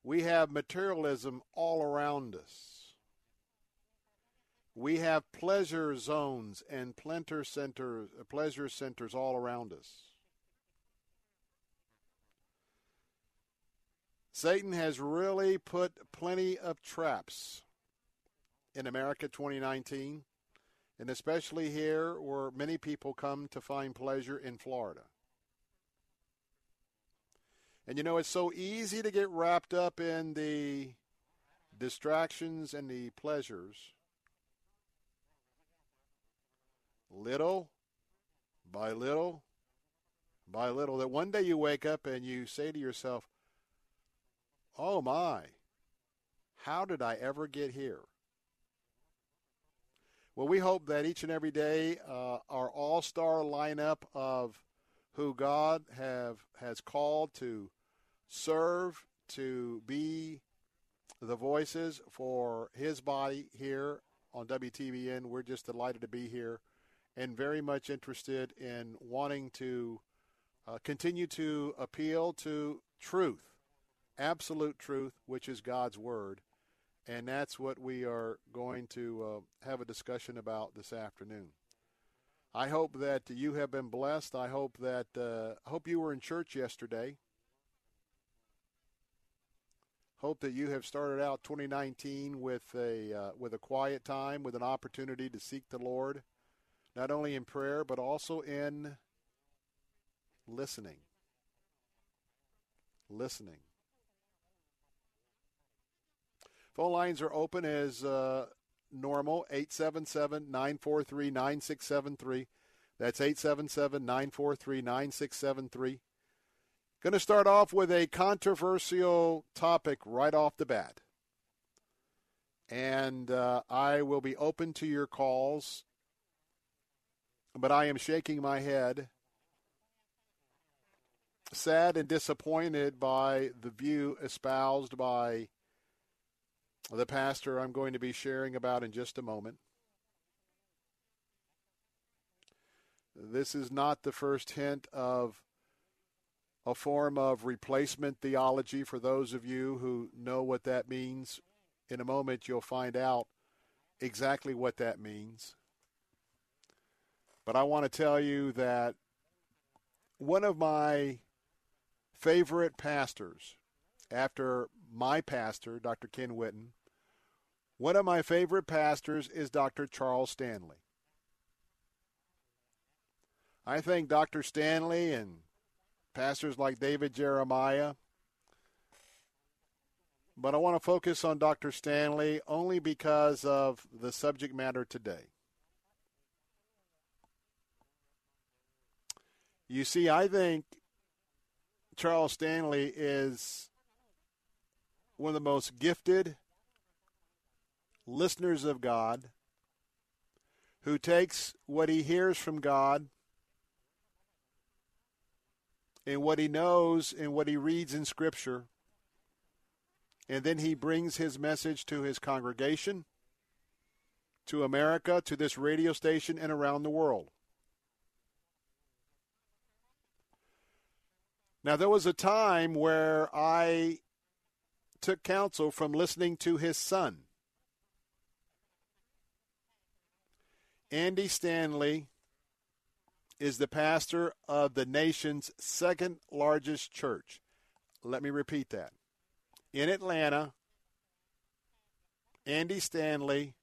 We have materialism all around us. We have pleasure zones and pleasure centers, pleasure centers all around us. Satan has really put plenty of traps in America 2019 and especially here where many people come to find pleasure in Florida. And you know, it's so easy to get wrapped up in the distractions and the pleasures. Little by little by little, that one day you wake up and you say to yourself, Oh my, how did I ever get here? Well, we hope that each and every day uh, our all-star lineup of who God have has called to serve, to be the voices for His body here on WTBN. We're just delighted to be here, and very much interested in wanting to uh, continue to appeal to truth, absolute truth, which is God's word and that's what we are going to uh, have a discussion about this afternoon. I hope that you have been blessed. I hope that uh, hope you were in church yesterday. Hope that you have started out 2019 with a uh, with a quiet time, with an opportunity to seek the Lord, not only in prayer but also in listening. Listening. Phone lines are open as uh, normal 877 943 9673. That's 877 943 9673. Going to start off with a controversial topic right off the bat. And uh, I will be open to your calls, but I am shaking my head, sad and disappointed by the view espoused by the pastor I'm going to be sharing about in just a moment. This is not the first hint of a form of replacement theology for those of you who know what that means. In a moment, you'll find out exactly what that means. But I want to tell you that one of my favorite pastors after my pastor, Dr. Ken Whitten, one of my favorite pastors is Dr. Charles Stanley. I think Dr. Stanley and pastors like David Jeremiah. But I want to focus on Dr. Stanley only because of the subject matter today. You see, I think Charles Stanley is one of the most gifted listeners of God who takes what he hears from God and what he knows and what he reads in Scripture. And then he brings his message to his congregation, to America, to this radio station, and around the world. Now, there was a time where I took counsel from listening to his son. Andy Stanley is the pastor of the nation's second largest church. Let me repeat that. In Atlanta, Andy Stanley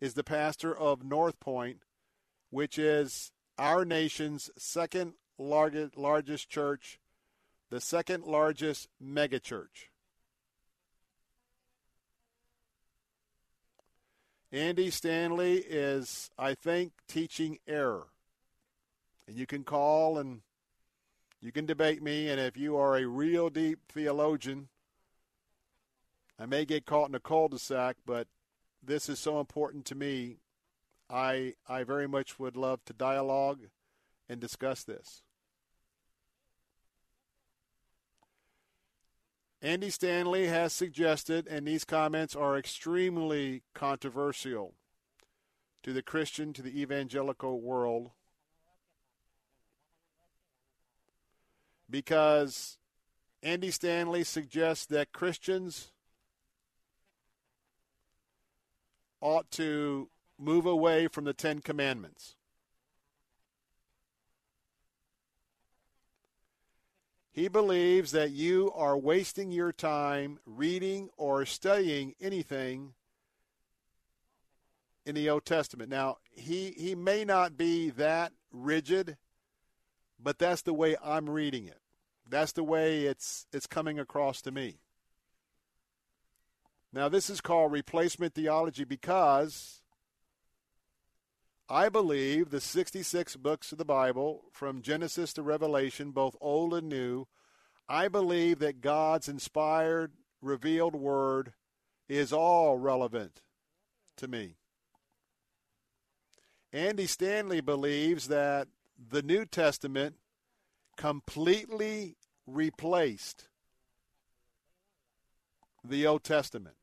is the pastor of North Point, which is our nation's second largest church, the second largest megachurch. Andy Stanley is, I think, teaching error. And you can call and you can debate me, and if you are a real deep theologian, I may get caught in a cul-de-sac, but this is so important to me. I I very much would love to dialogue and discuss this. Andy Stanley has suggested, and these comments are extremely controversial to the Christian, to the evangelical world, because Andy Stanley suggests that Christians ought to move away from the Ten Commandments. He believes that you are wasting your time reading or studying anything in the Old Testament. Now, he, he may not be that rigid, but that's the way I'm reading it. That's the way it's it's coming across to me. Now, this is called replacement theology because I believe the 66 books of the Bible, from Genesis to Revelation, both Old and New, I believe that God's inspired, revealed word is all relevant to me. Andy Stanley believes that the New Testament completely replaced the Old Testament.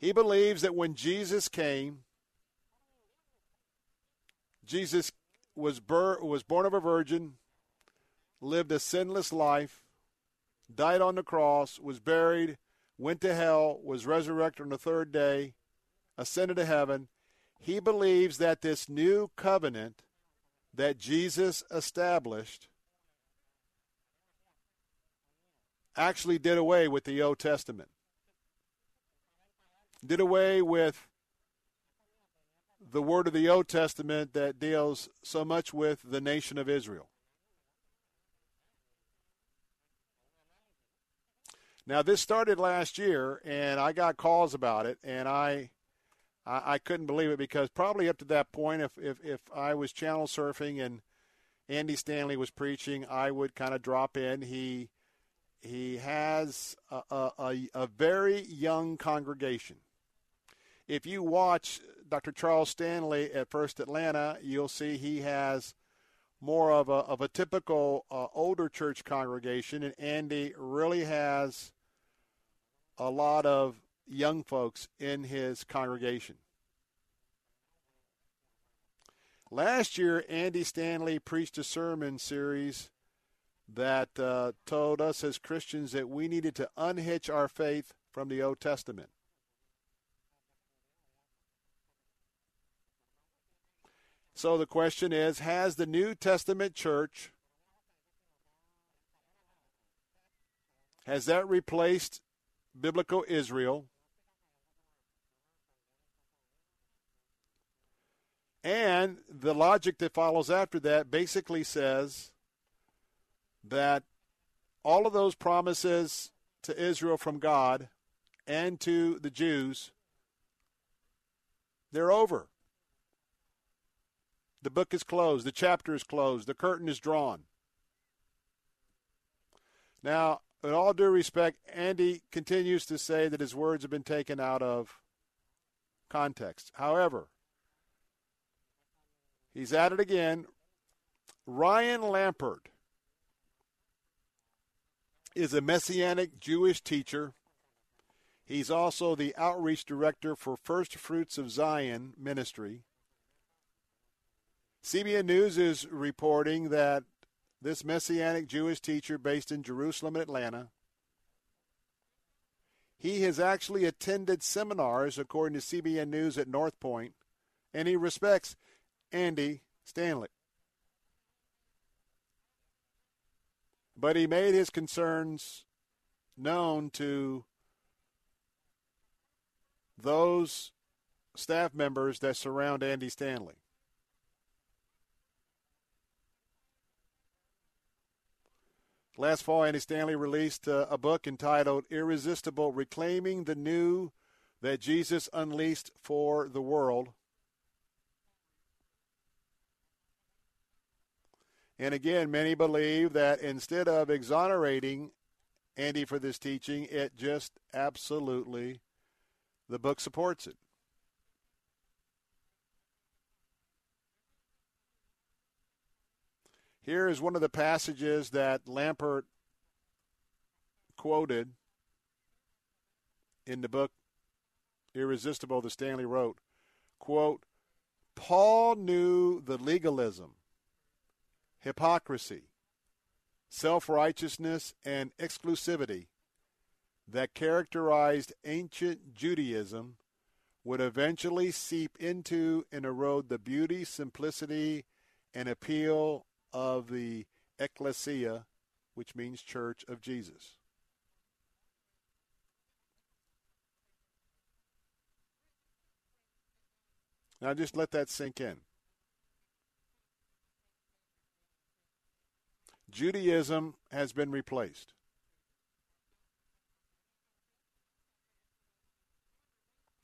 He believes that when Jesus came, Jesus was, bur- was born of a virgin, lived a sinless life, died on the cross, was buried, went to hell, was resurrected on the third day, ascended to heaven. He believes that this new covenant that Jesus established actually did away with the Old Testament did away with the word of the Old Testament that deals so much with the nation of Israel. Now, this started last year, and I got calls about it, and I, I, I couldn't believe it because probably up to that point, if, if, if I was channel surfing and Andy Stanley was preaching, I would kind of drop in. He he has a, a, a, very young congregation if you watch Dr. Charles Stanley at First Atlanta, you'll see he has more of a of a typical uh, older church congregation, and Andy really has a lot of young folks in his congregation. Last year, Andy Stanley preached a sermon series that uh, told us as Christians that we needed to unhitch our faith from the Old Testament. So the question is Has the New Testament church has that replaced biblical Israel? And the logic that follows after that basically says that all of those promises to Israel from God and to the Jews, they're over. The book is closed, the chapter is closed, the curtain is drawn. Now, in all due respect, Andy continues to say that his words have been taken out of context. However, he's at it again. Ryan Lambert is a Messianic Jewish teacher. He's also the outreach director for First Fruits of Zion Ministry. CBN News is reporting that this Messianic Jewish teacher based in Jerusalem and Atlanta, he has actually attended seminars, according to CBN News, at North Point, and he respects Andy Stanley. But he made his concerns known to those staff members that surround Andy Stanley. Last fall, Andy Stanley released uh, a book entitled Irresistible Reclaiming the New that Jesus Unleashed for the World. And again, many believe that instead of exonerating Andy for this teaching, it just absolutely, the book supports it. Here is one of the passages that Lambert quoted in the book Irresistible that Stanley wrote. Quote, Paul knew the legalism, hypocrisy, self righteousness, and exclusivity that characterized ancient Judaism would eventually seep into and erode the beauty, simplicity, and appeal of the ecclesia, which means church of Jesus. Now just let that sink in. Judaism has been replaced.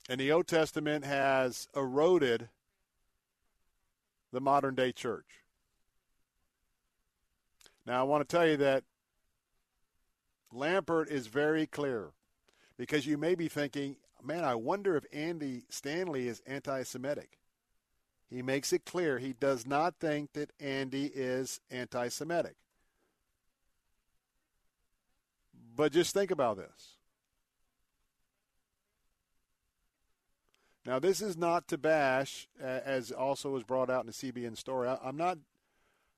And the Old Testament has eroded the modern day church. Now, I want to tell you that Lambert is very clear because you may be thinking, man, I wonder if Andy Stanley is anti Semitic. He makes it clear he does not think that Andy is anti Semitic. But just think about this. Now, this is not to bash, as also was brought out in the CBN story. I'm not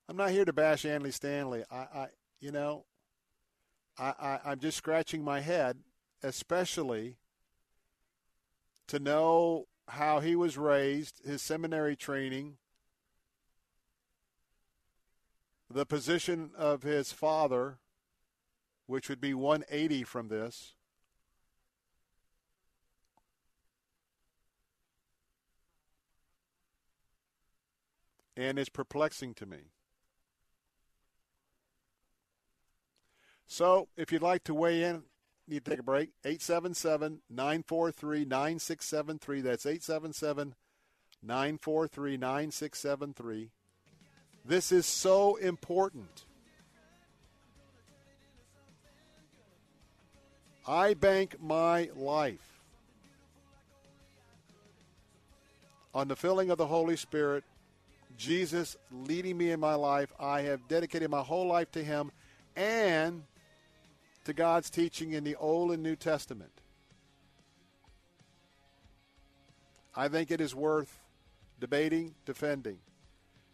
I'm not here to bash Andy Stanley. I, I you know, I, I, I'm just scratching my head, especially to know how he was raised, his seminary training, the position of his father, which would be 180 from this. And it's perplexing to me. So if you'd like to weigh in, need to take a break. 877 943 9673. That's 877 943 9673. This is so important. I bank my life on the filling of the Holy Spirit, Jesus leading me in my life. I have dedicated my whole life to Him and to God's teaching in the Old and New Testament. I think it is worth debating, defending.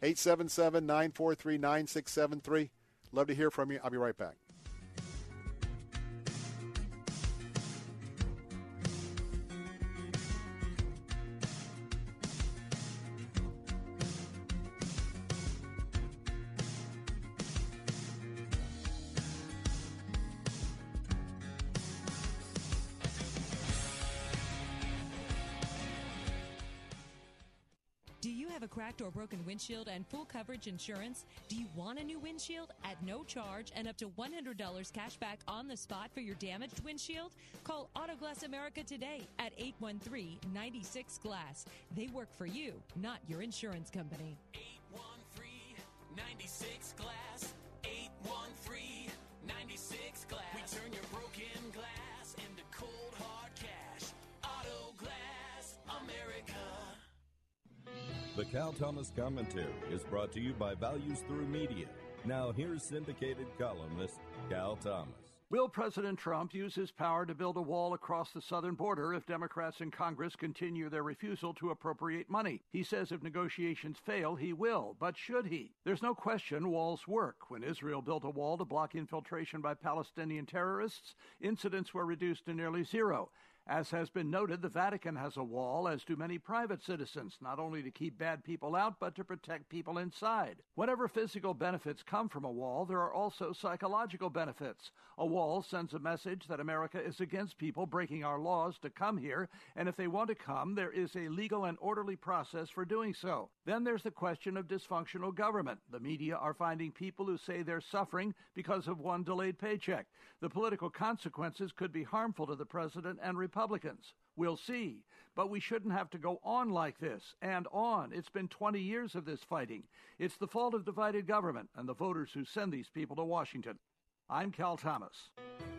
877 943 9673. Love to hear from you. I'll be right back. Windshield and full coverage insurance? Do you want a new windshield at no charge and up to $100 cash back on the spot for your damaged windshield? Call Autoglass America today at 813 96 Glass. They work for you, not your insurance company. 813 96 Glass. The Cal Thomas Commentary is brought to you by Values Through Media. Now, here's syndicated columnist Cal Thomas. Will President Trump use his power to build a wall across the southern border if Democrats in Congress continue their refusal to appropriate money? He says if negotiations fail, he will. But should he? There's no question walls work. When Israel built a wall to block infiltration by Palestinian terrorists, incidents were reduced to nearly zero. As has been noted, the Vatican has a wall, as do many private citizens, not only to keep bad people out, but to protect people inside. Whatever physical benefits come from a wall, there are also psychological benefits. A wall sends a message that America is against people breaking our laws to come here, and if they want to come, there is a legal and orderly process for doing so. Then there's the question of dysfunctional government. The media are finding people who say they're suffering because of one delayed paycheck. The political consequences could be harmful to the president and Republicans. We'll see. But we shouldn't have to go on like this and on. It's been 20 years of this fighting. It's the fault of divided government and the voters who send these people to Washington. I'm Cal Thomas.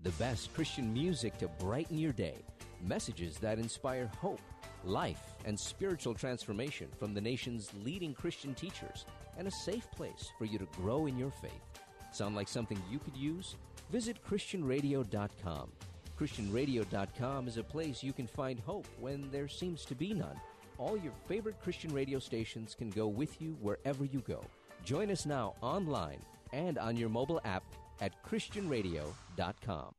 The best Christian music to brighten your day, messages that inspire hope, life, and spiritual transformation from the nation's leading Christian teachers, and a safe place for you to grow in your faith. Sound like something you could use? Visit ChristianRadio.com. ChristianRadio.com is a place you can find hope when there seems to be none. All your favorite Christian radio stations can go with you wherever you go. Join us now online and on your mobile app at ChristianRadio.com.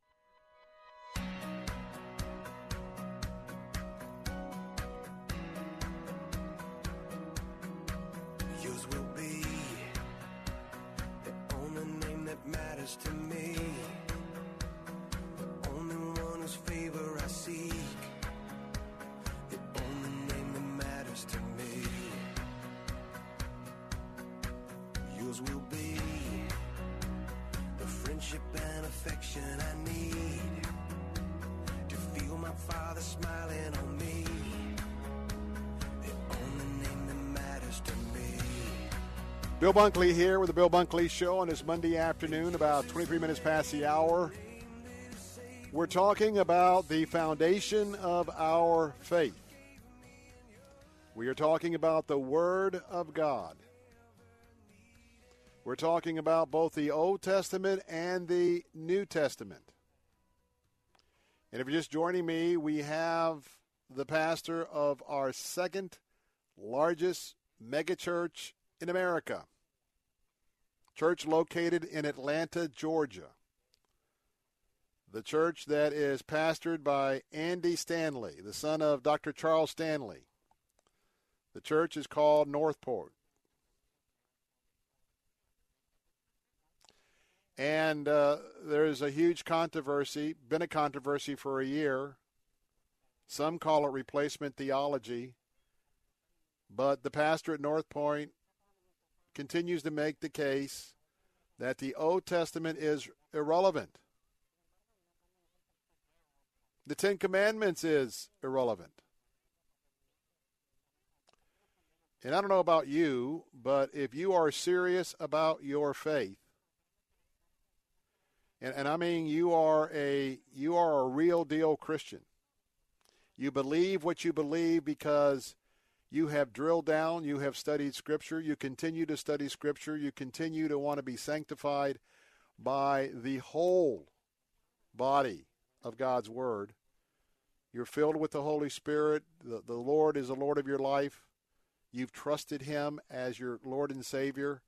Bunkley here with the Bill Bunkley Show on this Monday afternoon, about 23 minutes past the hour. We're talking about the foundation of our faith. We are talking about the Word of God. We're talking about both the Old Testament and the New Testament. And if you're just joining me, we have the pastor of our second largest megachurch in America. Church located in Atlanta, Georgia. The church that is pastored by Andy Stanley, the son of Dr. Charles Stanley. The church is called North Point. And uh, there is a huge controversy, been a controversy for a year. Some call it replacement theology. But the pastor at North Point continues to make the case that the Old Testament is irrelevant. The Ten Commandments is irrelevant. And I don't know about you, but if you are serious about your faith, and, and I mean you are a you are a real deal Christian. You believe what you believe because you have drilled down, you have studied Scripture, you continue to study Scripture, you continue to want to be sanctified by the whole body of God's Word. You're filled with the Holy Spirit. The, the Lord is the Lord of your life. You've trusted Him as your Lord and Savior.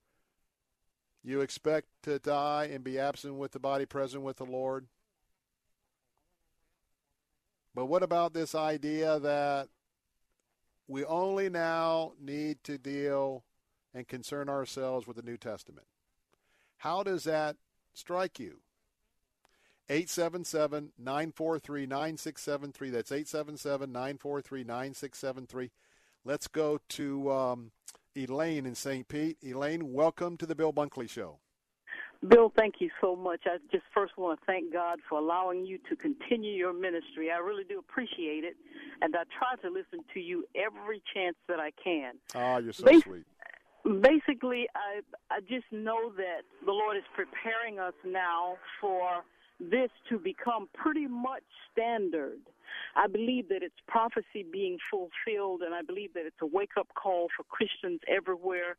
You expect to die and be absent with the body, present with the Lord. But what about this idea that we only now need to deal and concern ourselves with the New Testament? How does that strike you? 877 943 9673. That's 877 943 9673. Let's go to um, Elaine in St. Pete. Elaine, welcome to the Bill Bunkley Show. Bill, thank you so much. I just first want to thank God for allowing you to continue your ministry. I really do appreciate it, and I try to listen to you every chance that I can. Ah, you're so Bas- sweet. Basically, I I just know that the Lord is preparing us now for this to become pretty much standard. I believe that it's prophecy being fulfilled, and I believe that it's a wake up call for Christians everywhere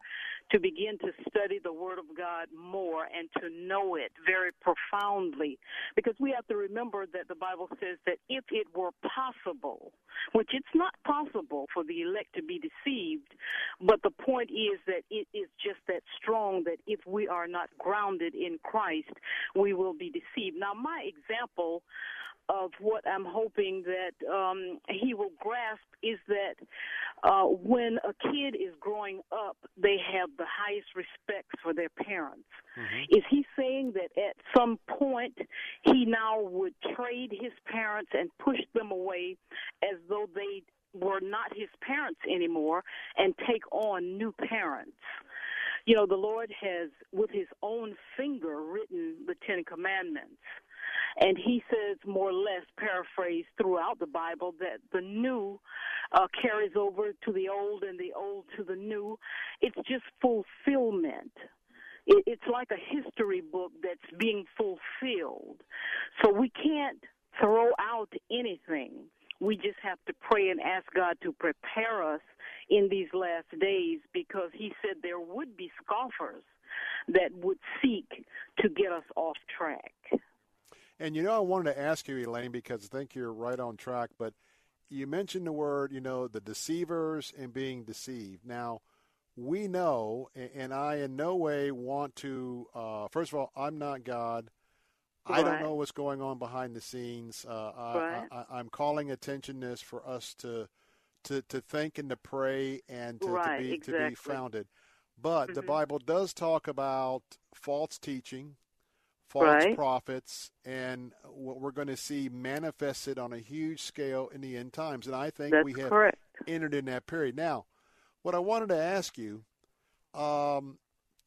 to begin to study the Word of God more and to know it very profoundly. Because we have to remember that the Bible says that if it were possible, which it's not possible for the elect to be deceived, but the point is that it is just that strong that if we are not grounded in Christ, we will be deceived. Now, my example of what I'm hoping that um, he will grasp is that uh, when a kid is growing up, they have the highest respect for their parents. Is he saying that at some point he now would trade his parents and push them away as though they were not his parents anymore and take on new parents? You know, the Lord has, with his own finger, written the Ten Commandments. And he says, more or less, paraphrased throughout the Bible, that the new uh, carries over to the old and the old to the new. It's just fulfillment. It's like a history book that's being fulfilled. So we can't throw out anything. We just have to pray and ask God to prepare us in these last days because He said there would be scoffers that would seek to get us off track. And you know, I wanted to ask you, Elaine, because I think you're right on track. But you mentioned the word, you know, the deceivers and being deceived. Now, we know, and I in no way want to. Uh, first of all, I'm not God. Right. I don't know what's going on behind the scenes. Uh, I, Right. I, I'm calling attention this for us to, to, to think and to pray and to, Right, to be to be exactly. founded. But the Mhm. Bible does talk about false teaching, false Right. prophets, and what we're going to see manifested on a huge scale in the end times. And I think That's we have correct. entered in that period. Now, what I wanted to ask you, um,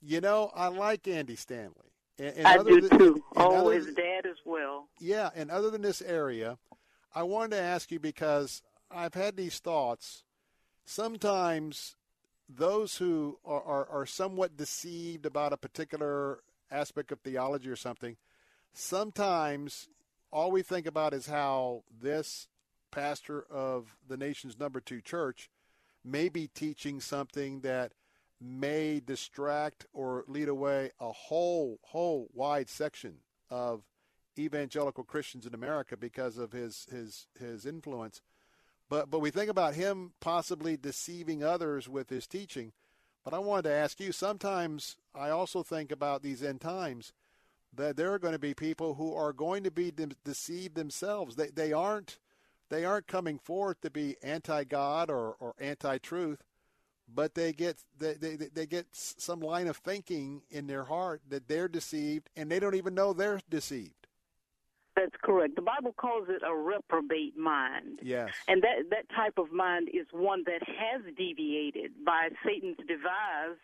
you know, I like Andy Stanley. And, and I other do than- too. Oh, his dad as well. yeah, and other than this area, I wanted to ask you because I've had these thoughts. Sometimes those who are, are, are somewhat deceived about a particular aspect of theology or something, sometimes all we think about is how this pastor of the nation's number two church may be teaching something that may distract or lead away a whole whole wide section of evangelical Christians in America because of his his his influence. But but we think about him possibly deceiving others with his teaching. But I wanted to ask you. Sometimes I also think about these end times that there are going to be people who are going to be de- deceived themselves. They they aren't they aren't coming forth to be anti-God or, or anti-truth, but they get they, they they get some line of thinking in their heart that they're deceived and they don't even know they're deceived. That's correct. The Bible calls it a reprobate mind. Yes. And that that type of mind is one that has deviated by Satan's device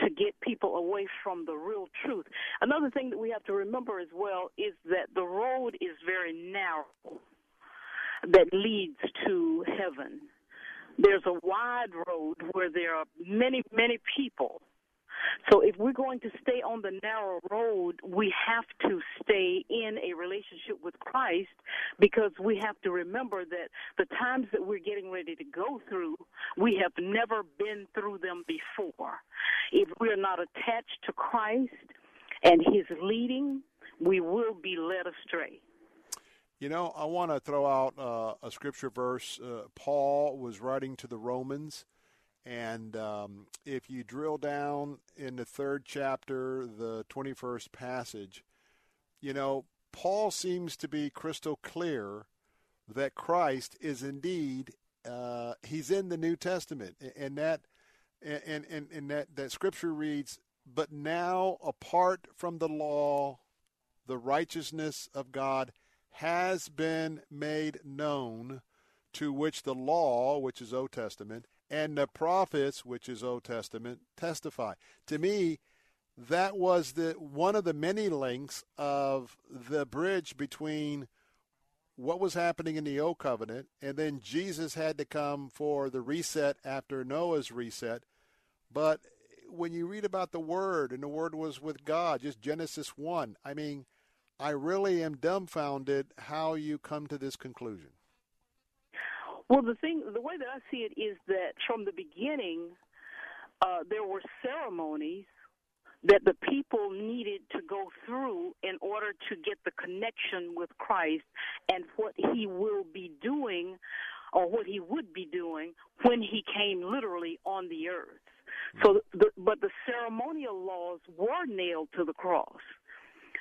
to get people away from the real truth. Another thing that we have to remember as well is that the road is very narrow that leads to heaven. There's a wide road where there are many, many people so if we're going to stay on the narrow road, we have to stay in a relationship with Christ because we have to remember that the times that we're getting ready to go through, we have never been through them before. If we're not attached to Christ and his leading, we will be led astray. You know, I want to throw out uh, a scripture verse. Uh, Paul was writing to the Romans and um, if you drill down in the third chapter, the 21st passage, you know, Paul seems to be crystal clear that Christ is indeed, uh, he's in the New Testament. And that, and, and, and that, that scripture reads, but now apart from the law, the righteousness of God has been made known, to which the law, which is Old Testament, and the prophets, which is Old Testament, testify. To me, that was the one of the many links of the bridge between what was happening in the old covenant and then Jesus had to come for the reset after Noah's reset. But when you read about the word and the word was with God, just Genesis 1, I mean, I really am dumbfounded how you come to this conclusion. Well, the thing, the way that I see it is that from the beginning, uh, there were ceremonies that the people needed to go through in order to get the connection with Christ and what he will be doing or what he would be doing when he came literally on the earth. So, the, but the ceremonial laws were nailed to the cross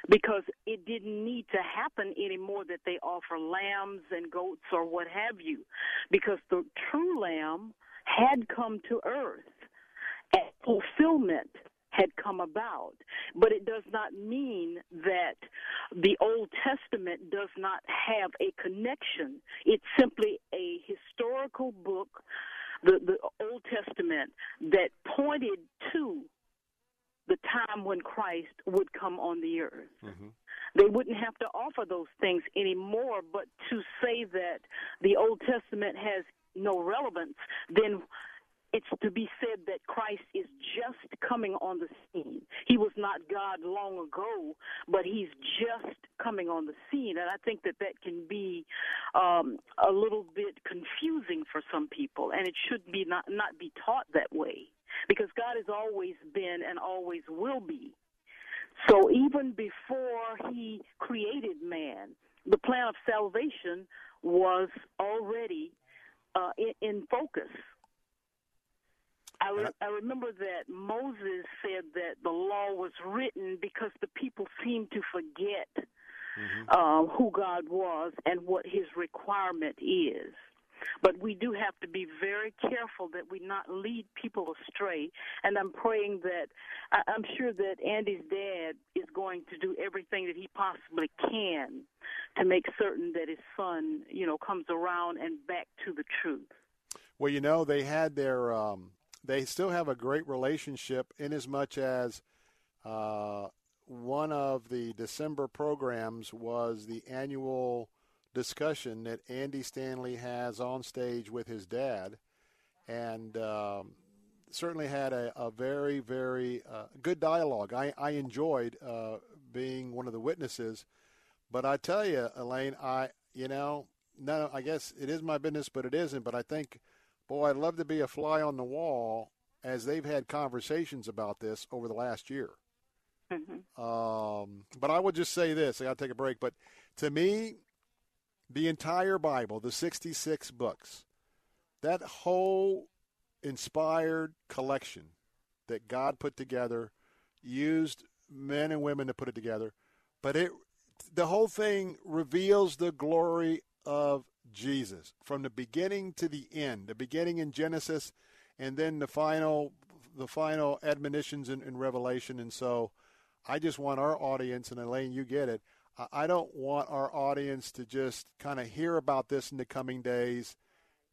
because it didn't need to happen anymore that they offer lambs and goats or what have you, because the true lamb had come to earth and fulfillment had come about. But it does not mean that the Old Testament does not have a connection. It's simply a historical book, the, the Old Testament, that pointed to the time when Christ would come on the earth. Mm-hmm. They wouldn't have to offer those things anymore, but to say that the Old Testament has no relevance, then it's to be said that Christ is just coming on the scene. He was not God long ago, but he's just coming on the scene. And I think that that can be um, a little bit confusing for some people, and it should be not, not be taught that way because God has always been and always will be. So even before he created man, the plan of salvation was already uh, in, in, focus. I, re- I remember that Moses said that the law was written because the people seemed to forget mm-hmm. uh, who God was and what his requirement is. But we do have to be very careful that we not lead people astray. And I'm praying that I'm sure that Andy's dad is going to do everything that he possibly can to make certain that his son, you know, comes around and back to the truth. Well, you know, they had their, um, they still have a great relationship in as much as uh, one of the December programs was the annual discussion that Andy Stanley has on stage with his dad, and um, certainly had a, a very, very uh, good dialogue. I, I enjoyed uh, being one of the witnesses, but I tell you, Elaine, I you know, no, I guess it is my business, but it isn't. But I think, boy, I'd love to be a fly on the wall as they've had conversations about this over the last year. Um, but I would just say this: I got to take a break. But to me, the entire Bible, the 66 books, that whole inspired collection that God put together, used men and women to put it together, but it the whole thing reveals the glory of Jesus from the beginning to the end, the beginning in Genesis, and then the final the final admonitions in, in Revelation. And so, I just want our audience, and Elaine, you get it. I don't want our audience to just kind of hear about this in the coming days,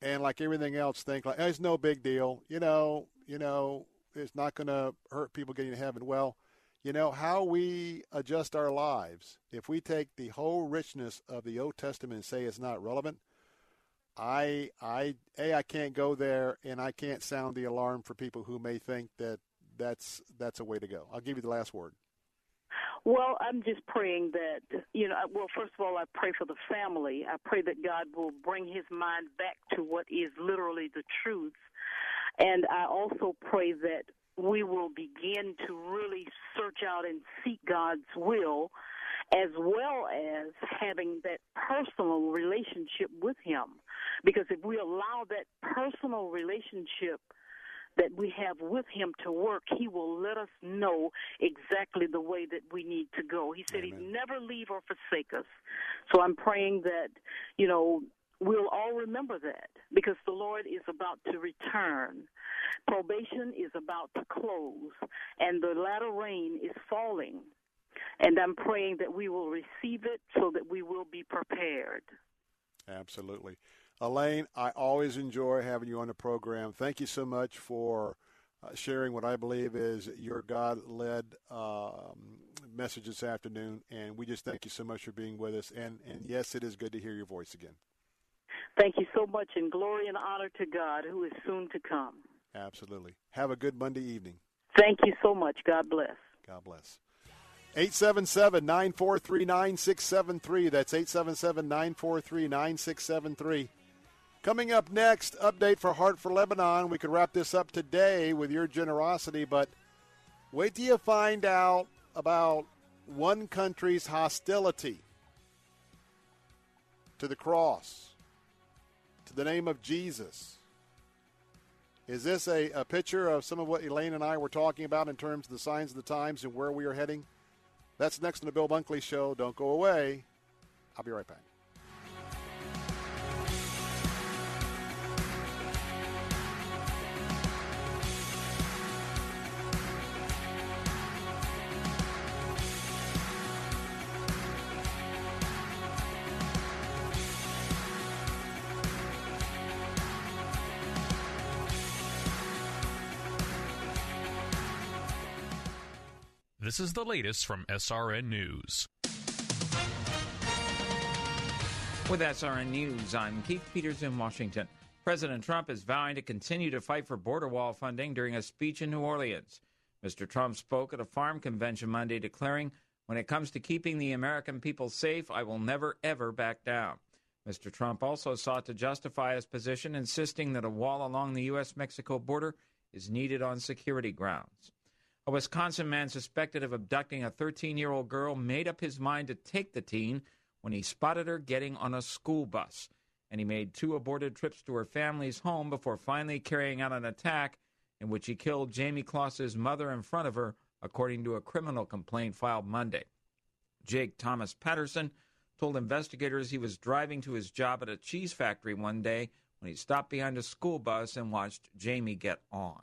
and like everything else, think like it's no big deal. You know, you know, it's not going to hurt people getting to heaven. Well, you know how we adjust our lives. If we take the whole richness of the Old Testament and say it's not relevant, I, I, a, I can't go there, and I can't sound the alarm for people who may think that that's that's a way to go. I'll give you the last word. Well, I'm just praying that, you know, well, first of all, I pray for the family. I pray that God will bring his mind back to what is literally the truth. And I also pray that we will begin to really search out and seek God's will as well as having that personal relationship with him because if we allow that personal relationship that we have with him to work, he will let us know exactly the way that we need to go. He said Amen. he'd never leave or forsake us. So I'm praying that, you know, we'll all remember that because the Lord is about to return. Probation is about to close, and the latter rain is falling. And I'm praying that we will receive it so that we will be prepared. Absolutely. Elaine, I always enjoy having you on the program. Thank you so much for uh, sharing what I believe is your God led um, message this afternoon. And we just thank you so much for being with us. And, and yes, it is good to hear your voice again. Thank you so much, and glory and honor to God who is soon to come. Absolutely. Have a good Monday evening. Thank you so much. God bless. God bless. 877 943 9673. That's 877 943 9673. Coming up next, update for Heart for Lebanon. We could wrap this up today with your generosity, but wait till you find out about one country's hostility to the cross, to the name of Jesus. Is this a, a picture of some of what Elaine and I were talking about in terms of the signs of the times and where we are heading? That's next on the Bill Bunkley Show. Don't go away. I'll be right back. This is the latest from SRN News. With SRN News, I'm Keith Peters in Washington. President Trump is vowing to continue to fight for border wall funding during a speech in New Orleans. Mr. Trump spoke at a farm convention Monday, declaring, When it comes to keeping the American people safe, I will never, ever back down. Mr. Trump also sought to justify his position, insisting that a wall along the U.S. Mexico border is needed on security grounds. A Wisconsin man suspected of abducting a 13 year old girl made up his mind to take the teen when he spotted her getting on a school bus. And he made two aborted trips to her family's home before finally carrying out an attack in which he killed Jayme Closs's mother in front of her, according to a criminal complaint filed Monday. Jake Thomas Patterson told investigators he was driving to his job at a cheese factory one day when he stopped behind a school bus and watched Jayme get on.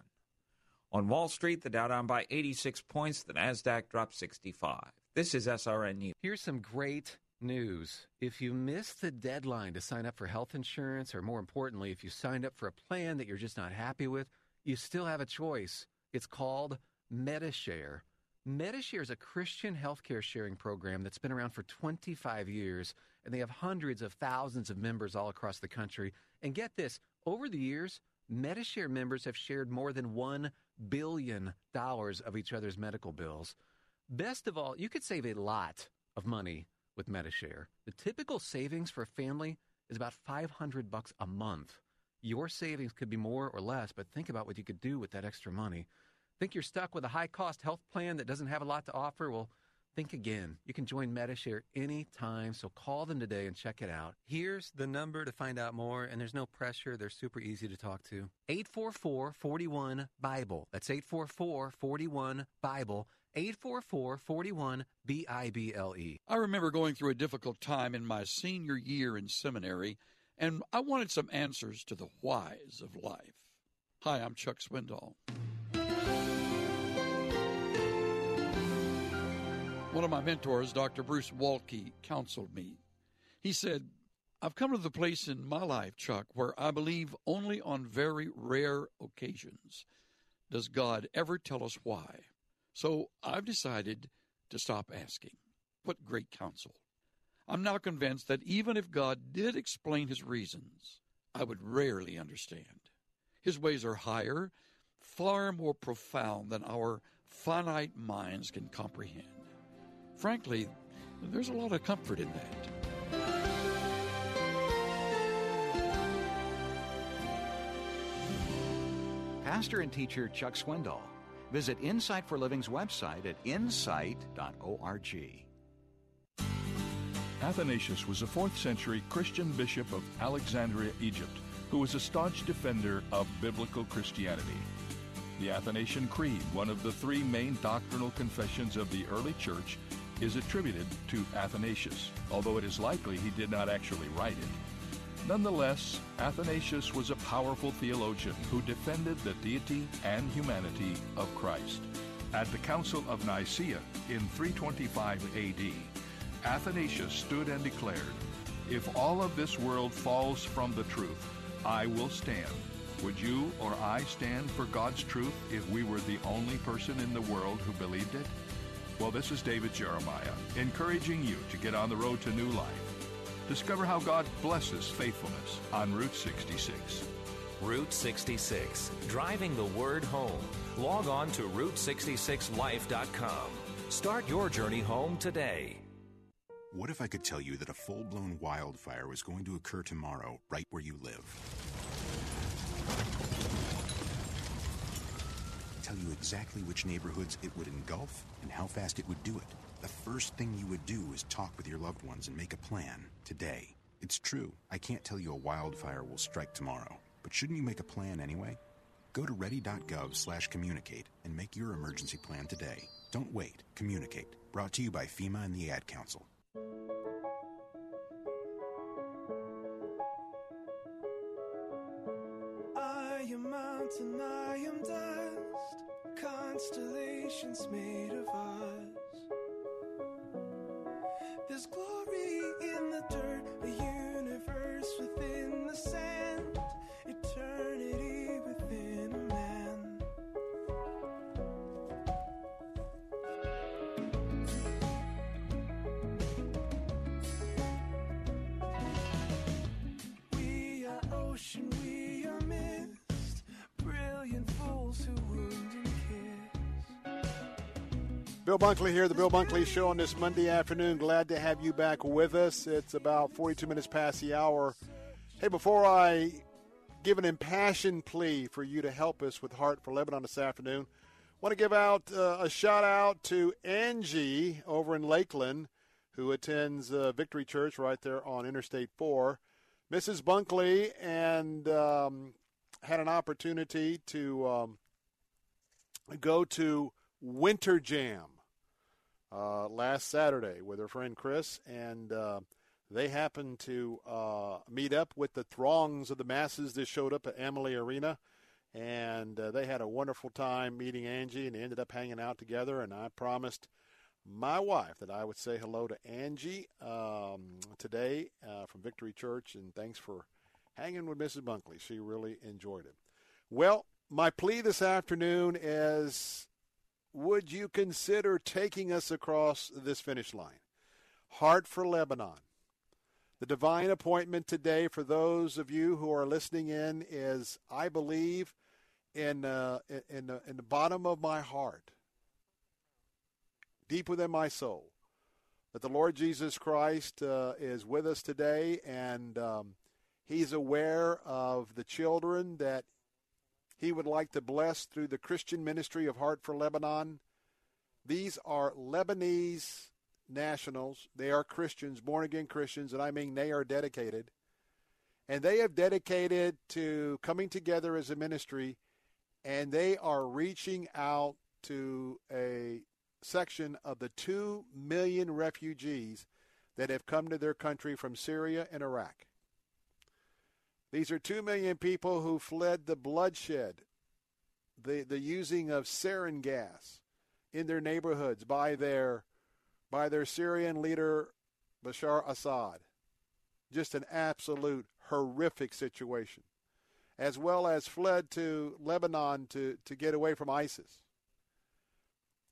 On Wall Street, the Dow down by 86 points, the Nasdaq dropped 65. This is SRN News. Here's some great news. If you missed the deadline to sign up for health insurance, or more importantly, if you signed up for a plan that you're just not happy with, you still have a choice. It's called Medi-Share. Medi-Share is a Christian healthcare sharing program that's been around for 25 years, and they have hundreds of thousands of members all across the country. And get this, over the years, Medi-Share members have shared more than 1 billion dollars of each other's medical bills. Best of all, you could save a lot of money with Medi-Share. The typical savings for a family is about 500 bucks a month. Your savings could be more or less, but think about what you could do with that extra money. Think you're stuck with a high cost health plan that doesn't have a lot to offer? Well, think again. You can join Medi-Share anytime, so call them today and check it out. Here's the number to find out more, and there's no pressure. They're super easy to talk to. 844 41 Bible. That's 844 41 Bible. 844 41 B I B L E. I remember going through a difficult time in my senior year in seminary, and I wanted some answers to the whys of life. Hi, I'm Chuck Swindoll. One of my mentors, Dr. Bruce Waltke, counseled me. He said, I've come to the place in my life, Chuck, where I believe only on very rare occasions does God ever tell us why. So I've decided to stop asking. What great counsel. I'm now convinced that even if God did explain his reasons, I would rarely understand. His ways are higher, far more profound than our finite minds can comprehend. Frankly, there's a lot of comfort in that. Pastor and teacher Chuck Swindoll. Visit Insight for Living's website at insight.org. Athanasius was a 4th century Christian bishop of Alexandria, Egypt, who was a staunch defender of biblical Christianity. The Athanasian Creed, one of the three main doctrinal confessions of the early church, is attributed to Athanasius, although it is likely he did not actually write it. Nonetheless, Athanasius was a powerful theologian who defended the deity and humanity of Christ. At the Council of Nicaea in 325 AD, Athanasius stood and declared, If all of this world falls from the truth, I will stand. Would you or I stand for God's truth if we were the only person in the world who believed it? Well, this is David Jeremiah, encouraging you to get on the road to new life. Discover how God blesses faithfulness on Route 66. Route 66, driving the word home. Log on to Route66Life.com. Start your journey home today. What if I could tell you that a full blown wildfire was going to occur tomorrow right where you live? Tell you exactly which neighborhoods it would engulf and how fast it would do it. The first thing you would do is talk with your loved ones and make a plan today. It's true, I can't tell you a wildfire will strike tomorrow, but shouldn't you make a plan anyway? Go to ready.gov slash communicate and make your emergency plan today. Don't wait. Communicate. Brought to you by FEMA and the Ad Council. Constellations made Bill Bunkley here, the Bill Bunkley Show on this Monday afternoon. Glad to have you back with us. It's about 42 minutes past the hour. Hey, before I give an impassioned plea for you to help us with Heart for Lebanon this afternoon, want to give out uh, a shout out to Angie over in Lakeland, who attends uh, Victory Church right there on Interstate 4. Mrs. Bunkley and um, had an opportunity to um, go to Winter Jam uh, last Saturday with her friend Chris, and uh, they happened to uh, meet up with the throngs of the masses that showed up at Amalie Arena, and uh, they had a wonderful time meeting Angie, and ended up hanging out together. And I promised my wife that I would say hello to Angie um, today uh, from Victory Church, and thanks for hanging with Mrs. Bunkley. She really enjoyed it. Well, my plea this afternoon is would you consider taking us across this finish line? Heart for Lebanon. The divine appointment today for those of you who are listening in is, I believe, in uh, in the, in the bottom of my heart, deep within my soul, that the Lord Jesus Christ uh, is with us today, and um, He's aware of the children that he would like to bless through the Christian Ministry of Heart for Lebanon. These are Lebanese nationals. They are Christians, born again Christians, and I mean they are dedicated. And they have dedicated to coming together as a ministry, and they are reaching out to a section of the 2 million refugees that have come to their country from Syria and Iraq. These are 2 million people who fled the bloodshed, the, the using of sarin gas in their neighborhoods by their, by their Syrian leader, Bashar Assad. Just an absolute horrific situation. As well as fled to Lebanon to, to get away from ISIS.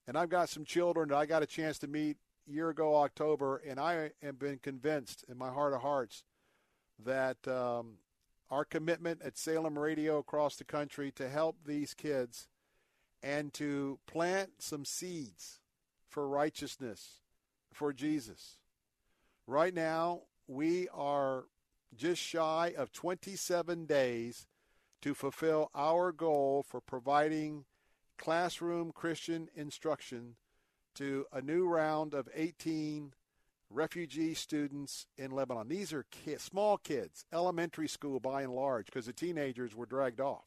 And I've got some children that I got a chance to meet year ago October, and I have been convinced in my heart of hearts that um, our commitment at Salem Radio across the country to help these kids and to plant some seeds for righteousness for Jesus. Right now, we are just shy of 27 days to fulfill our goal for providing classroom Christian instruction to a new round of 18 refugee students in Lebanon. These are kids, small kids, elementary school by and large, because the teenagers were dragged off.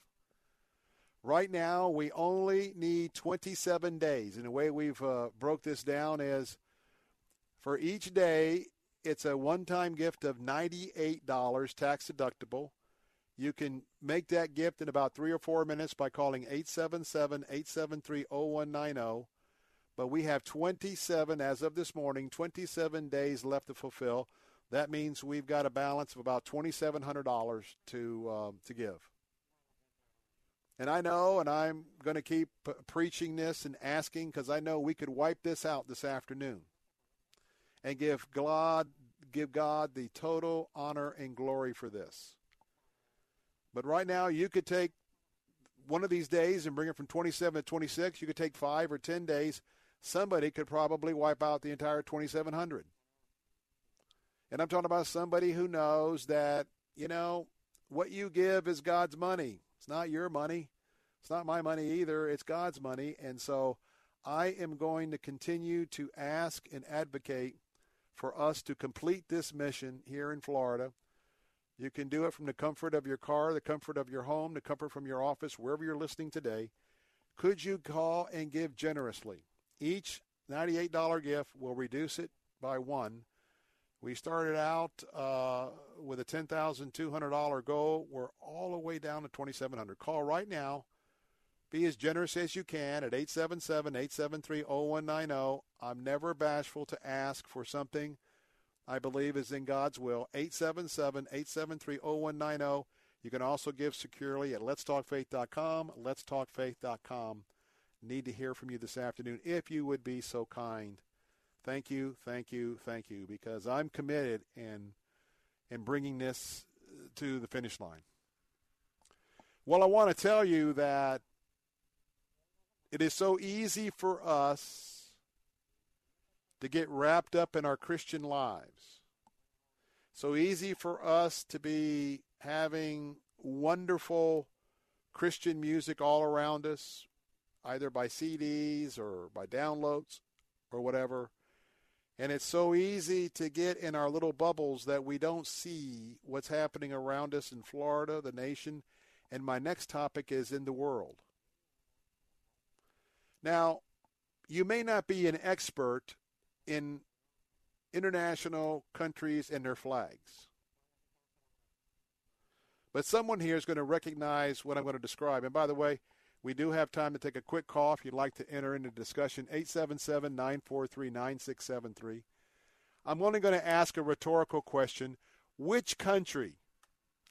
Right now, we only need 27 days. And the way we've uh, broke this down is for each day, it's a one-time gift of $98, tax deductible. You can make that gift in about three or four minutes by calling 877-873-0190. But we have 27 as of this morning, 27 days left to fulfill. That means we've got a balance of about $2,700 to um, to give. And I know, and I'm going to keep preaching this and asking because I know we could wipe this out this afternoon and give God give God the total honor and glory for this. But right now, you could take one of these days and bring it from 27 to 26. You could take five or 10 days. Somebody could probably wipe out the entire 2,700. And I'm talking about somebody who knows that, you know, what you give is God's money. It's not your money. It's not my money either. It's God's money. And so I am going to continue to ask and advocate for us to complete this mission here in Florida. You can do it from the comfort of your car, the comfort of your home, the comfort from your office, wherever you're listening today. Could you call and give generously? Each $98 gift will reduce it by one. We started out uh, with a $10,200 goal. We're all the way down to 2,700. Call right now. Be as generous as you can at 877-873-0190. I'm never bashful to ask for something I believe is in God's will. 877-873-0190. You can also give securely at letstalkfaith.com, letstalkfaith.com. Need to hear from you this afternoon if you would be so kind. Thank you, thank you, thank you, because I'm committed in, in bringing this uh, to the finish line. Well, I want to tell you that it is so easy for us to get wrapped up in our Christian lives. So easy for us to be having wonderful Christian music all around us, either by CDs or by downloads or whatever. And it's so easy to get in our little bubbles that we don't see what's happening around us in Florida, the nation, and my next topic is in the world. Now, you may not be an expert in international countries and their flags. But someone here is going to recognize what I'm going to describe. And by the way, we do have time to take a quick call if you'd like to enter into discussion. 877 943 9673. I'm only going to ask a rhetorical question. Which country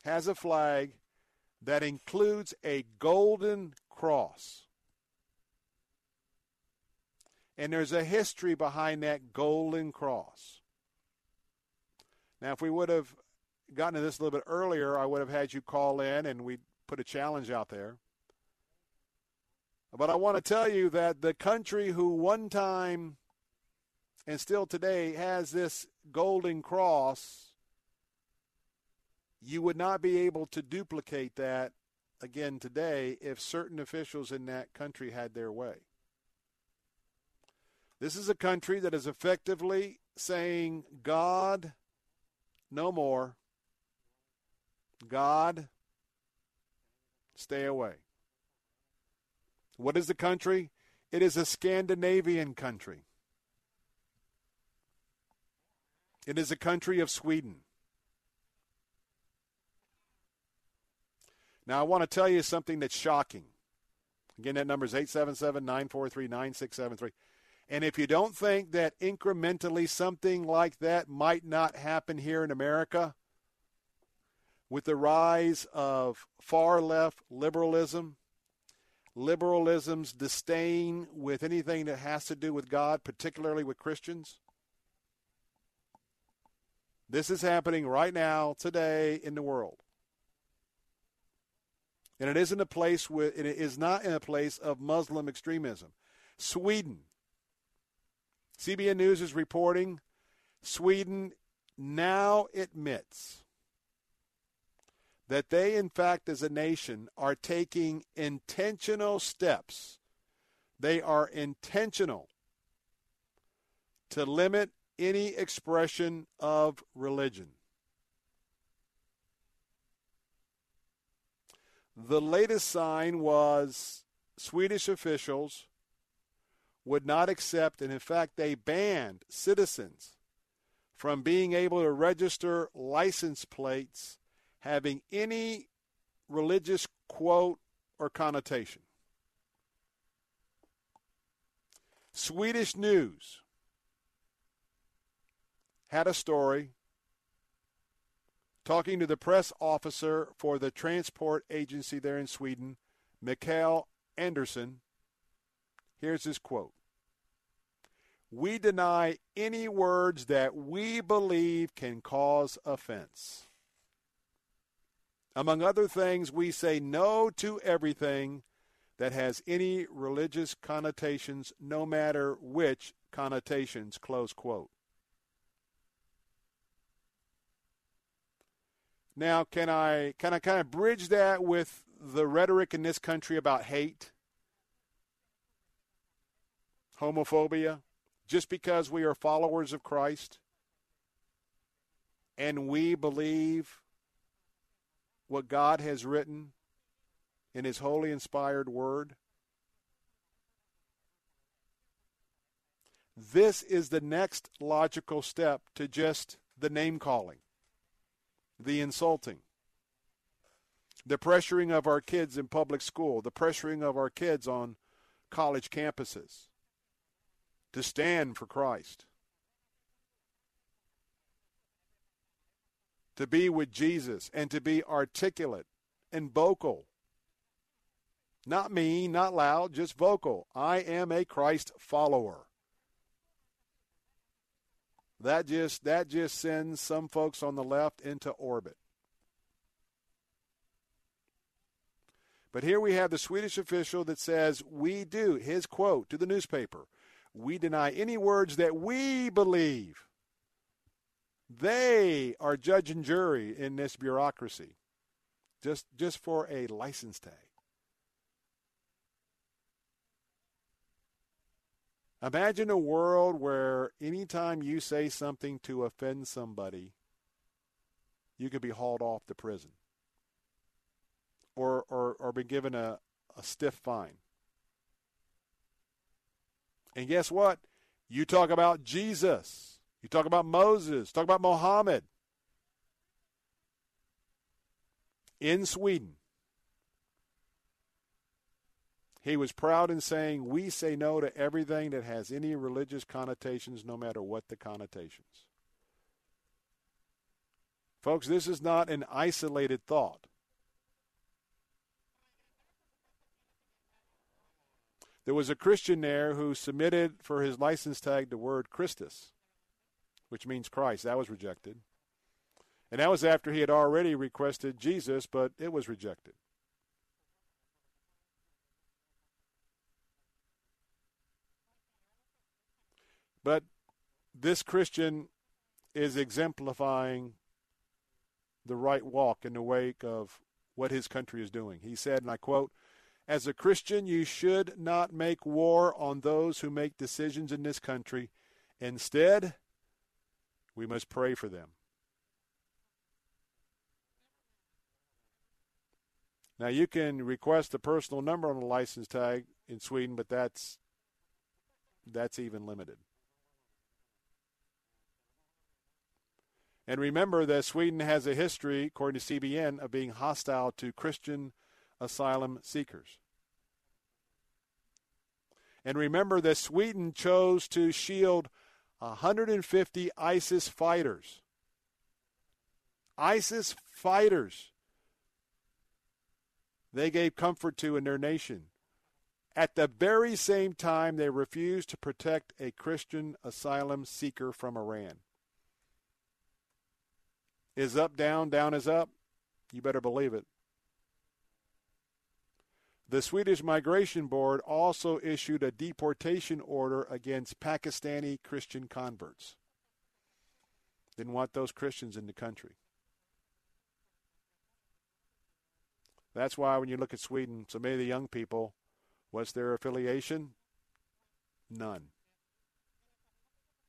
has a flag that includes a golden cross? And there's a history behind that golden cross. Now, if we would have gotten to this a little bit earlier, I would have had you call in and we'd put a challenge out there. But I want to tell you that the country who one time and still today has this golden cross, you would not be able to duplicate that again today if certain officials in that country had their way. This is a country that is effectively saying, God, no more. God, stay away. What is the country? It is a Scandinavian country. It is a country of Sweden. Now, I want to tell you something that's shocking. Again, that number is 877 943 9673. And if you don't think that incrementally something like that might not happen here in America, with the rise of far left liberalism, liberalism's disdain with anything that has to do with God, particularly with Christians, this is happening right now, today, in the world. And it isn't a place with it is not in a place of Muslim extremism. Sweden. CBN News is reporting Sweden now admits that they, in fact, as a nation, are taking intentional steps. They are intentional to limit any expression of religion. The latest sign was Swedish officials would not accept, and in fact, they banned citizens from being able to register license plates having any religious quote or connotation. Swedish News had a story talking to the press officer for the transport agency there in Sweden, Mikael Anderson. Here's his quote We deny any words that we believe can cause offense. Among other things, we say no to everything that has any religious connotations, no matter which connotations, close quote. Now, can I can I kind of bridge that with the rhetoric in this country about hate, homophobia, just because we are followers of Christ and we believe what God has written in his holy inspired word? This is the next logical step to just the name calling the insulting, the pressuring of our kids in public school, the pressuring of our kids on college campuses to stand for Christ, to be with Jesus, and to be articulate and vocal. Not mean, not loud, just vocal. I am a Christ follower that just that just sends some folks on the left into orbit. But here we have the Swedish official that says, We do, his quote to the newspaper, we deny any words that we believe. They are judge and jury in this bureaucracy just, just for a license tag. Imagine a world where anytime you say something to offend somebody, you could be hauled off to prison or, or, or be given a, a stiff fine. And guess what? You talk about Jesus. You talk about Moses. Talk about Muhammad. In Sweden, he was proud in saying, We say no to everything that has any religious connotations, no matter what the connotations. Folks, this is not an isolated thought. There was a Christian there who submitted for his license tag the word Christus, which means Christ. That was rejected. And that was after he had already requested Jesus, but it was rejected. But this Christian is exemplifying the right walk in the wake of what his country is doing. He said, and I quote, As a Christian, you should not make war on those who make decisions in this country. Instead, we must pray for them. Now, you can request a personal number on the license tag in Sweden, but that's that's even limited. And remember that Sweden has a history, according to CBN, of being hostile to Christian asylum seekers. And remember that Sweden chose to shield 150 ISIS fighters. ISIS fighters. They gave comfort to in their nation. At the very same time, they refused to protect a Christian asylum seeker from Iran. Is up, down, down is up? You better believe it. The Swedish Migration Board also issued a deportation order against Pakistani Christian converts. Didn't want those Christians in the country. That's why when you look at Sweden, so many of the young people, what's their affiliation? None.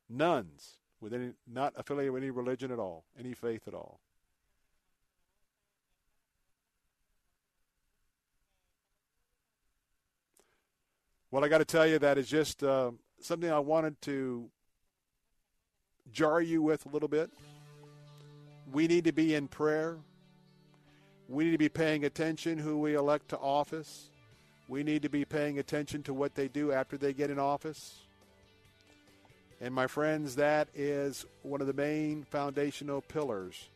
Nones with any not affiliated with any religion at all, any faith at all. Well, I got to tell you that is just uh, something I wanted to jar you with a little bit. We need to be in prayer. We need to be paying attention who we elect to office. We need to be paying attention to what they do after they get in office. And my friends, that is one of the main foundational pillars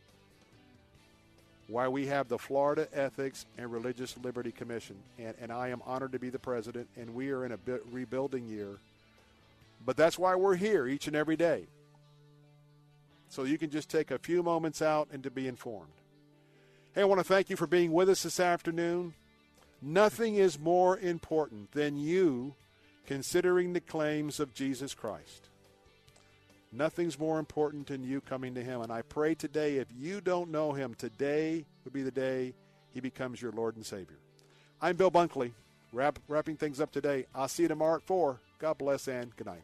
why we have the Florida Ethics and Religious Liberty Commission. And, and I am honored to be the president, and we are in a rebuilding year. But that's why we're here each and every day. So you can just take a few moments out and to be informed. Hey, I want to thank you for being with us this afternoon. Nothing is more important than you considering the claims of Jesus Christ. Nothing's more important than you coming to Him. And I pray today, if you don't know Him, today would be the day He becomes your Lord and Savior. I'm Bill Bunkley, wrap, wrapping things up today. I'll see you tomorrow at 4. God bless and good night.